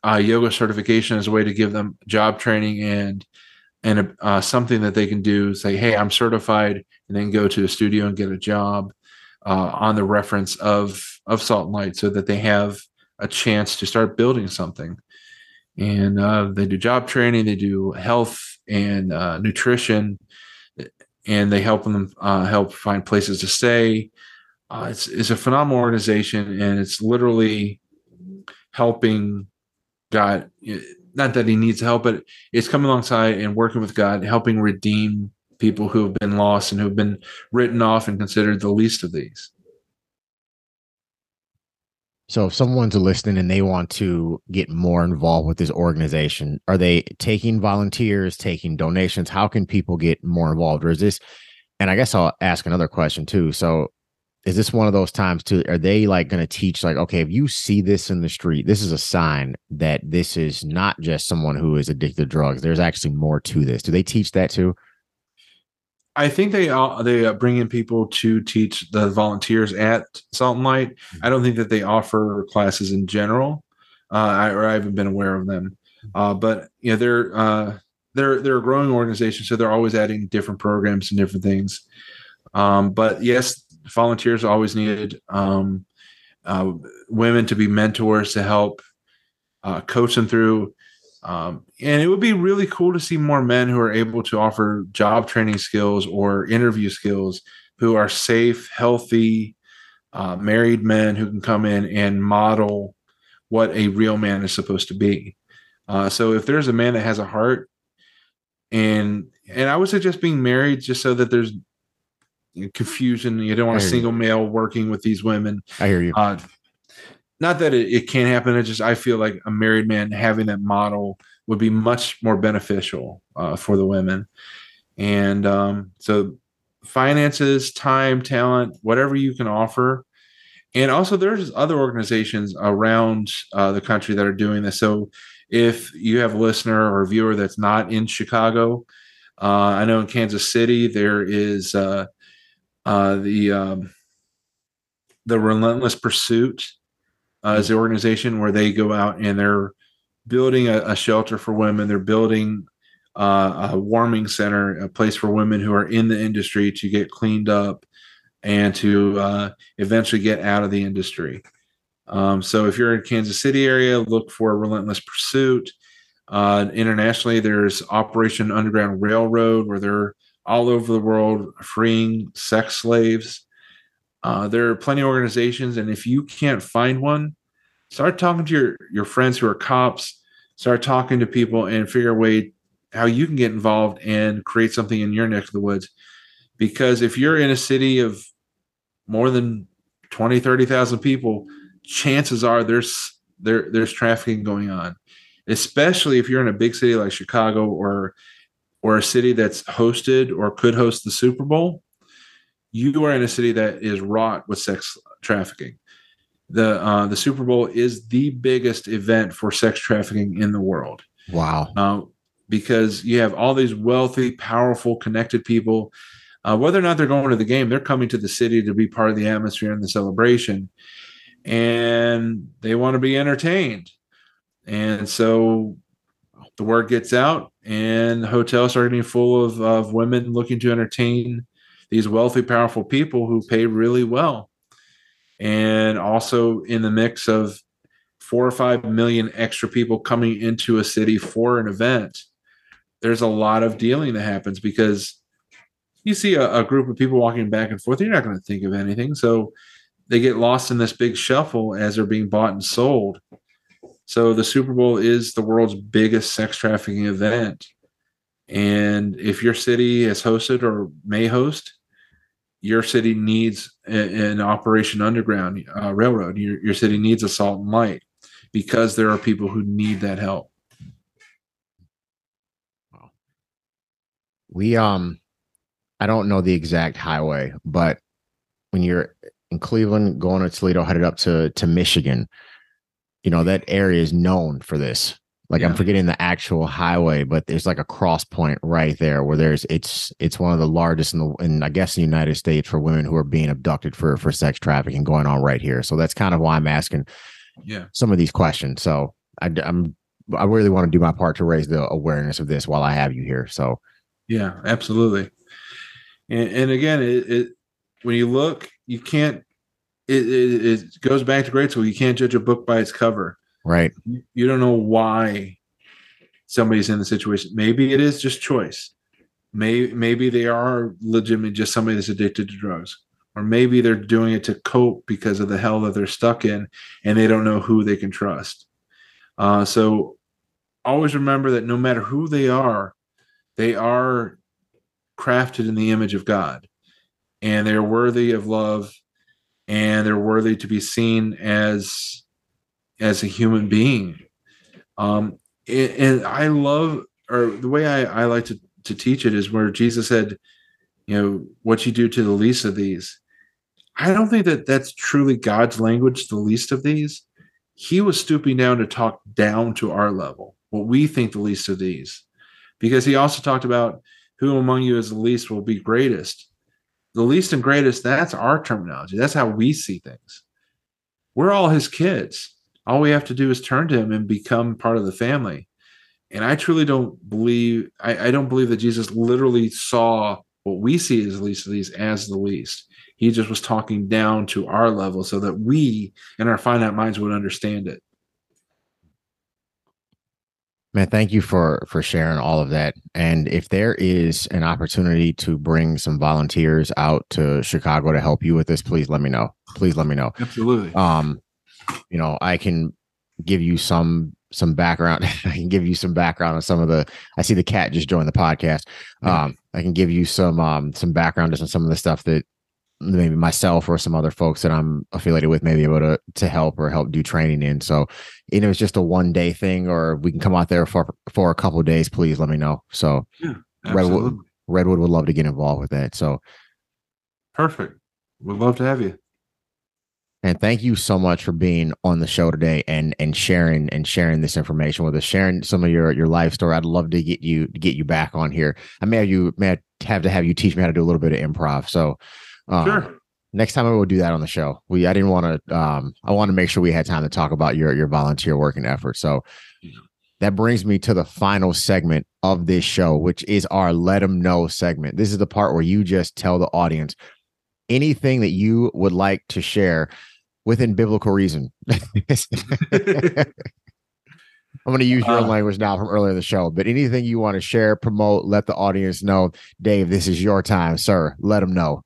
uh, yoga certification as a way to give them job training and and uh, something that they can do. Say, hey, I'm certified, and then go to a studio and get a job uh, on the reference of of Salt and Light, so that they have a chance to start building something. And uh, they do job training, they do health and uh, nutrition, and they help them uh, help find places to stay. Uh, it's, it's a phenomenal organization, and it's literally helping God. Not that he needs help, but it's coming alongside and working with God, helping redeem people who have been lost and who have been written off and considered the least of these. So if someone's listening and they want to get more involved with this organization, are they taking volunteers, taking donations? How can people get more involved? Or is this and I guess I'll ask another question too. So is this one of those times too? Are they like going to teach like, okay, if you see this in the street, this is a sign that this is not just someone who is addicted to drugs. There's actually more to this. Do they teach that too? I think they uh, they uh, bring in people to teach the volunteers at Salt and Light. Mm-hmm. I don't think that they offer classes in general, uh, I, or I haven't been aware of them. Uh, but you know, they're uh, they're they're a growing organization, so they're always adding different programs and different things. Um, but yes, volunteers are always needed. Um, uh, women to be mentors to help coach them through um, and it would be really cool to see more men who are able to offer job training skills or interview skills who are safe, healthy, uh, married men who can come in and model what a real man is supposed to be. Uh, so if there's a man that has a heart, and and I would suggest being married just so that there's confusion. You don't want a single you. male working with these women. I hear you. Uh, not that it, it can't happen. It just I feel like a married man having that model would be much more beneficial uh, for the women. And um, so, finances, time, talent, whatever you can offer. And also, there's other organizations around uh, the country that are doing this. So, if you have a listener or a viewer that's not in Chicago, uh, I know in Kansas City there is uh, uh, the um, the Relentless Pursuit uh, as the organization where they go out and they're building a, a shelter for women. They're building uh, a warming center, a place for women who are in the industry to get cleaned up and to uh, eventually get out of the industry. Um, so if you're in Kansas City area, look for Relentless Pursuit. Uh, internationally, there's Operation Underground Railroad, where they're all over the world freeing sex slaves. Uh, there are plenty of organizations, and if you can't find one, start talking to your your friends who are cops. Start talking to people and figure a way how you can get involved and create something in your neck of the woods. Because if you're in a city of more than 20, 30,000 people, chances are there's there there's trafficking going on. Especially if you're in a big city like Chicago or or a city that's hosted or could host the Super Bowl you are in a city that is wrought with sex trafficking. The uh, the Super Bowl is the biggest event for sex trafficking in the world. Wow! Uh, because you have all these wealthy, powerful, connected people. Uh, whether or not they're going to the game, they're coming to the city to be part of the atmosphere and the celebration, and they want to be entertained. And so the word gets out, and the hotels are getting full of, of women looking to entertain these wealthy, powerful people who pay really well. And also in the mix of four or five million extra people coming into a city for an event, there's a lot of dealing that happens because you see a, a group of people walking back and forth, you're not going to think of anything. So they get lost in this big shuffle as they're being bought and sold. So the Super Bowl is the world's biggest sex trafficking event. And if your city has hosted or may host, your city needs an operation underground uh, railroad. Your, your city needs a salt and light because there are people who need that help. We um i don't know the exact highway but when you're in cleveland going to toledo headed up to to michigan you know that area is known for this like Yeah. I'm forgetting the actual highway, but there's like a cross point right there where there's it's it's one of the largest in the in I guess the United States for women who are being abducted for for sex trafficking going on right here. So that's kind of why I'm asking Yeah. some of these questions. So I, i'm I really want to do my part to raise the awareness of this while I have you here. So Yeah, absolutely. And, and again, it, it when you look, you can't. It, it, it goes back to grade school. You can't judge a book by its cover. Right, You- don't know why somebody's in the situation. Maybe it is just choice. Maybe maybe they are legitimately just somebody that's addicted to drugs, or maybe they're doing it to cope because of the hell that they're stuck in, and they don't know who they can trust. Uh, so always remember that no matter who they are, they are crafted in the image of God, and they're worthy of love, and they're worthy to be seen as as a human being. Um, and, and I love, or the way I, I like to to teach it is where Jesus said, you know, what you do to the least of these. I don't think that that's truly God's language, the least of these. He was stooping down to talk down to our level, what we think the least of these, because he also talked about who among you is the least will be greatest. The least and greatest, that's our terminology. That's how we see things. We're all his kids. All we have to do is turn to him and become part of the family. And I truly don't believe, I, I don't believe that Jesus literally saw what we see as the least of these as the least. He just was talking down to our level so that we in our finite minds would understand it. man. Thank you for for sharing all of that. And if there is an opportunity to bring some volunteers out to Chicago to help you with this, please let me know. Please let me know. Absolutely. um you know i can give you some some background i can give you some background on some of the i see the cat just joined the podcast Yeah. um i can give you some um some background just on some of the stuff that maybe myself or some other folks that i'm affiliated with may be able to to help or help do training in so you know it's just a one day thing or we can come out there for for a couple of days please let me know so Redwood- Absolutely. redwood would love to get involved with that so Perfect. We'd love to have you. And thank you so much for being on the show today and and sharing and sharing this information with us, sharing some of your your life story. I'd love to get you get you back on here. I may have you may have to have you teach me how to do a little bit of improv. So um, Sure. next time I will do that on the show. We I didn't want to um I want to make sure we had time to talk about your your volunteer working effort. So that brings me to the final segment of this show, which is our let them know segment. This is the part where you just tell the audience anything that you would like to share within biblical reason. I'm going to use your Uh, language now from earlier in the show, but anything you want to share, promote, let the audience know, Dave, this is your time, sir. Let them know.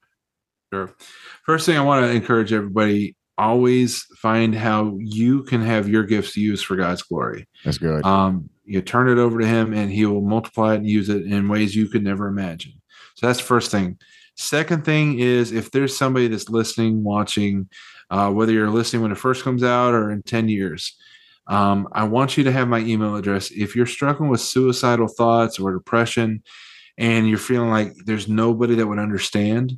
Sure. First thing I want to encourage everybody always find how you can have your gifts used for God's glory. That's good. Um, you turn it over to Him and He will multiply it and use it in ways you could never imagine. So that's the first thing. Second thing is if there's somebody that's listening, watching, uh, whether you're listening when it first comes out or in 10 years, um, I want you to have my email address. If you're struggling with suicidal thoughts or depression and you're feeling like there's nobody that would understand,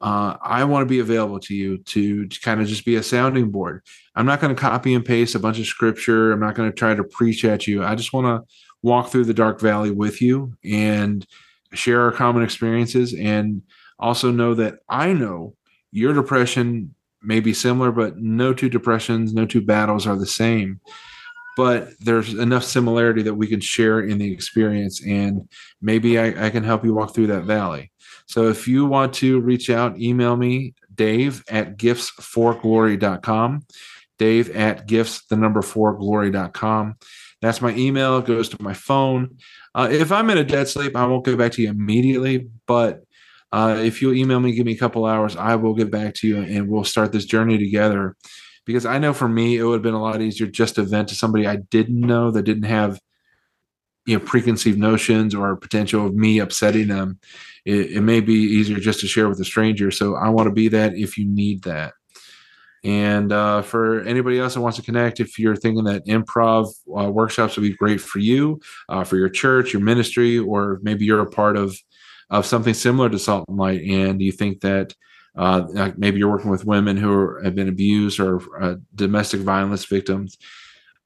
uh, I want to be available to you to, to kind of just be a sounding board. I'm not going to copy and paste a bunch of scripture. I'm not going to try to preach at you. I just want to walk through the dark valley with you and share our common experiences and also know that I know your depression may be similar, but no two depressions, no two battles are the same. But there's enough similarity that we can share in the experience, and maybe I, I can help you walk through that valley. So if you want to reach out, email me, Dave at giftsforglory.com. Dave at gifts, the number four glory.com. That's my email. It goes to my phone. Uh, if I'm in a dead sleep, I won't get back to you immediately. But uh, if you'll email me, give me a couple hours, I will get back to you and we'll start this journey together. Because I know for me, it would have been a lot easier just to vent to somebody I didn't know that didn't have you know preconceived notions or potential of me upsetting them. It, it may be easier just to share with a stranger. So I want to be that if you need that. And uh, for anybody else that wants to connect, if you're thinking that improv uh, workshops would be great for you, uh, for your church, your ministry, or maybe you're a part of of something similar to Salt and Light, and you think that uh, maybe you're working with women who are, have been abused or uh, domestic violence victims,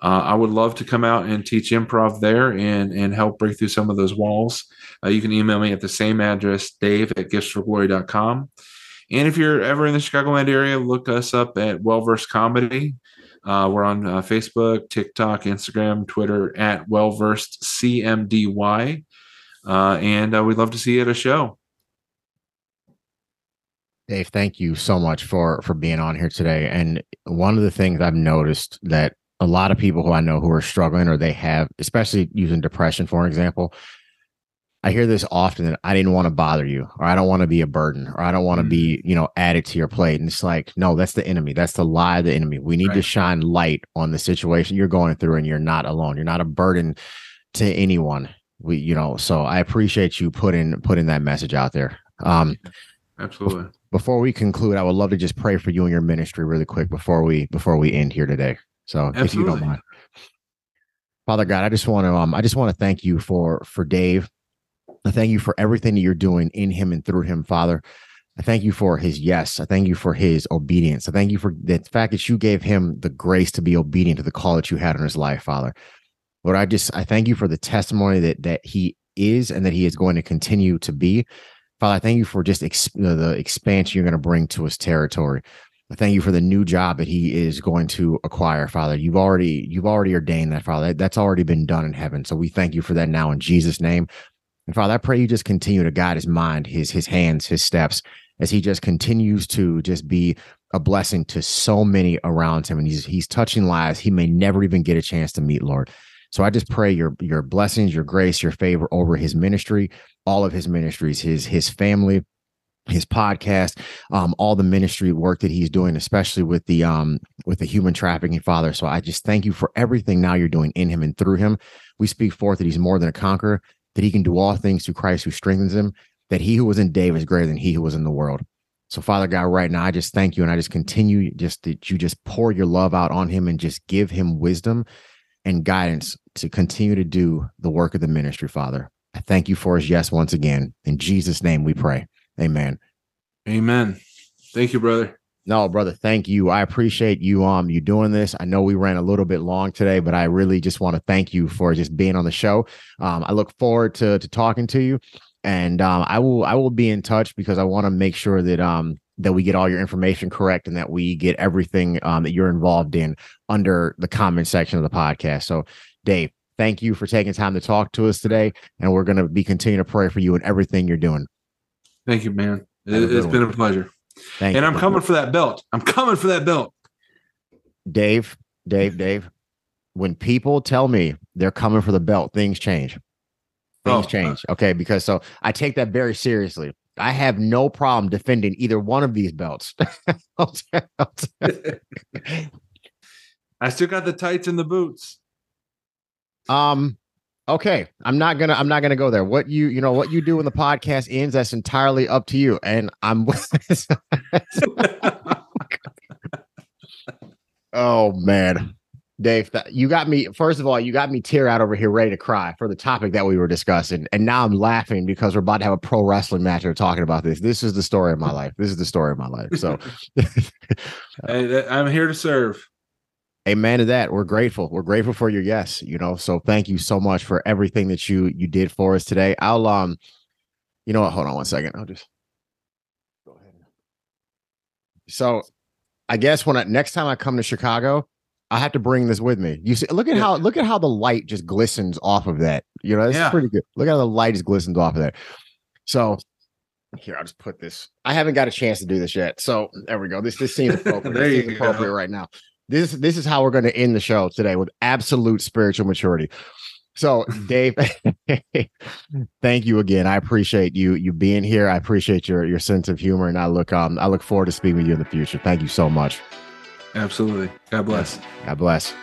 uh, I would love to come out and teach improv there and and help break through some of those walls. Uh, you can email me at the same address, dave at giftsforglory.com. And if you're ever in the Chicagoland area, look us up at Wellversed Comedy. Uh, we're on uh, Facebook, TikTok, Instagram, Twitter at Wellversed CMDY. Uh, and uh, we'd love to see you at a show. Dave, thank you so much for for being on here today. And one of the things I've noticed that a lot of people who I know who are struggling or they have, especially using depression, for example, I hear this often that I didn't want to bother you, or I don't want to be a burden, or I don't want to be, mm. you know, added to your plate. And it's like, no, that's the enemy. That's the lie of the enemy. We need right. to shine light on the situation you're going through, and you're not alone. You're not a burden to anyone. We, you know, so I appreciate you putting putting that message out there. Um, Absolutely. Before we conclude, I would love to just pray for you and your ministry really quick before we before we end here today. So Absolutely. if you don't mind. Father God, I just want to um I just want to thank you for for Dave. I thank you for everything that you're doing in him and through him, Father. I thank you for his yes. I thank you for his obedience. I thank you for the fact that you gave him the grace to be obedient to the call that you had on his life, Father. Lord, I just I thank you for the testimony that that he is and that he is going to continue to be. Father, I thank you for just ex- the expansion you're going to bring to his territory. I thank you for the new job that he is going to acquire, Father. You've already you've already ordained that, Father. That's already been done in heaven. So we thank you for that now in Jesus' name. And Father, I pray you just continue to guide his mind, his his hands, his steps, as he just continues to just be a blessing to so many around him. And he's he's touching lives he may never even get a chance to meet, Lord. So I just pray your your blessings, your grace, your favor over his ministry, all of his ministries, his his family, his podcast, um, all the ministry work that he's doing, especially with the um with the human trafficking father. So I just thank you for everything now you're doing in him and through him. We speak forth that he's more than a conqueror, that he can do all things through Christ who strengthens him, that he who was in Dave is greater than he who was in the world. So, Father God, right now, I just thank you and I just continue just that you just pour your love out on him and just give him wisdom and guidance to continue to do the work of the ministry, Father. I thank you for his yes once again. In Jesus' name we pray. Amen. Amen. Thank you, brother. No, brother, thank you. I appreciate you um you doing this. I know we ran a little bit long today, but I really just want to thank you for just being on the show. Um, I look forward to to talking to you, and um, I will I will be in touch because I want to make sure that um that we get all your information correct and that we get everything um that you're involved in under the comment section of the podcast. So, Dave, thank you for taking time to talk to us today, and we're going to be continuing to pray for you and everything you're doing. Thank you, man. It, has been a pleasure. Thank and you, I'm coming for that belt. I'm coming for that belt. Dave, Dave, Dave. When people tell me they're coming for the belt, things change. Things oh, change. Okay. Because so I take that very seriously. I have no problem defending either one of these belts. I still got the tights and the boots. Um, okay i'm not gonna i'm not gonna go there what you you know what you do when the podcast ends that's entirely up to you and i'm oh man dave you got me first of all you got me tear out over here ready to cry for the topic that we were discussing. And now i'm laughing because we're about to have a pro wrestling match we're talking about this. This is the story of my life. This is the story of my life. So i'm here to serve. Amen to that. We're grateful. We're grateful for your yes you know? So thank you so much for everything that you you did for us today. I'll um you know what? Hold on one second. I'll just go ahead so i guess when I, next time i come to chicago i have to bring this with me you see look at how look at how the light just glistens off of that you know that's yeah. pretty good look at how the light just glistens off of that so here i'll just put this i haven't got a chance to do this yet so there we go this this seems appropriate there you seems appropriate right now this this is how we're going to end the show today with absolute spiritual maturity. So, Dave, thank you again. I appreciate you you being here. I appreciate your your sense of humor, and I look um I look forward to speaking with you in the future. Thank you so much. Absolutely. God bless. God bless.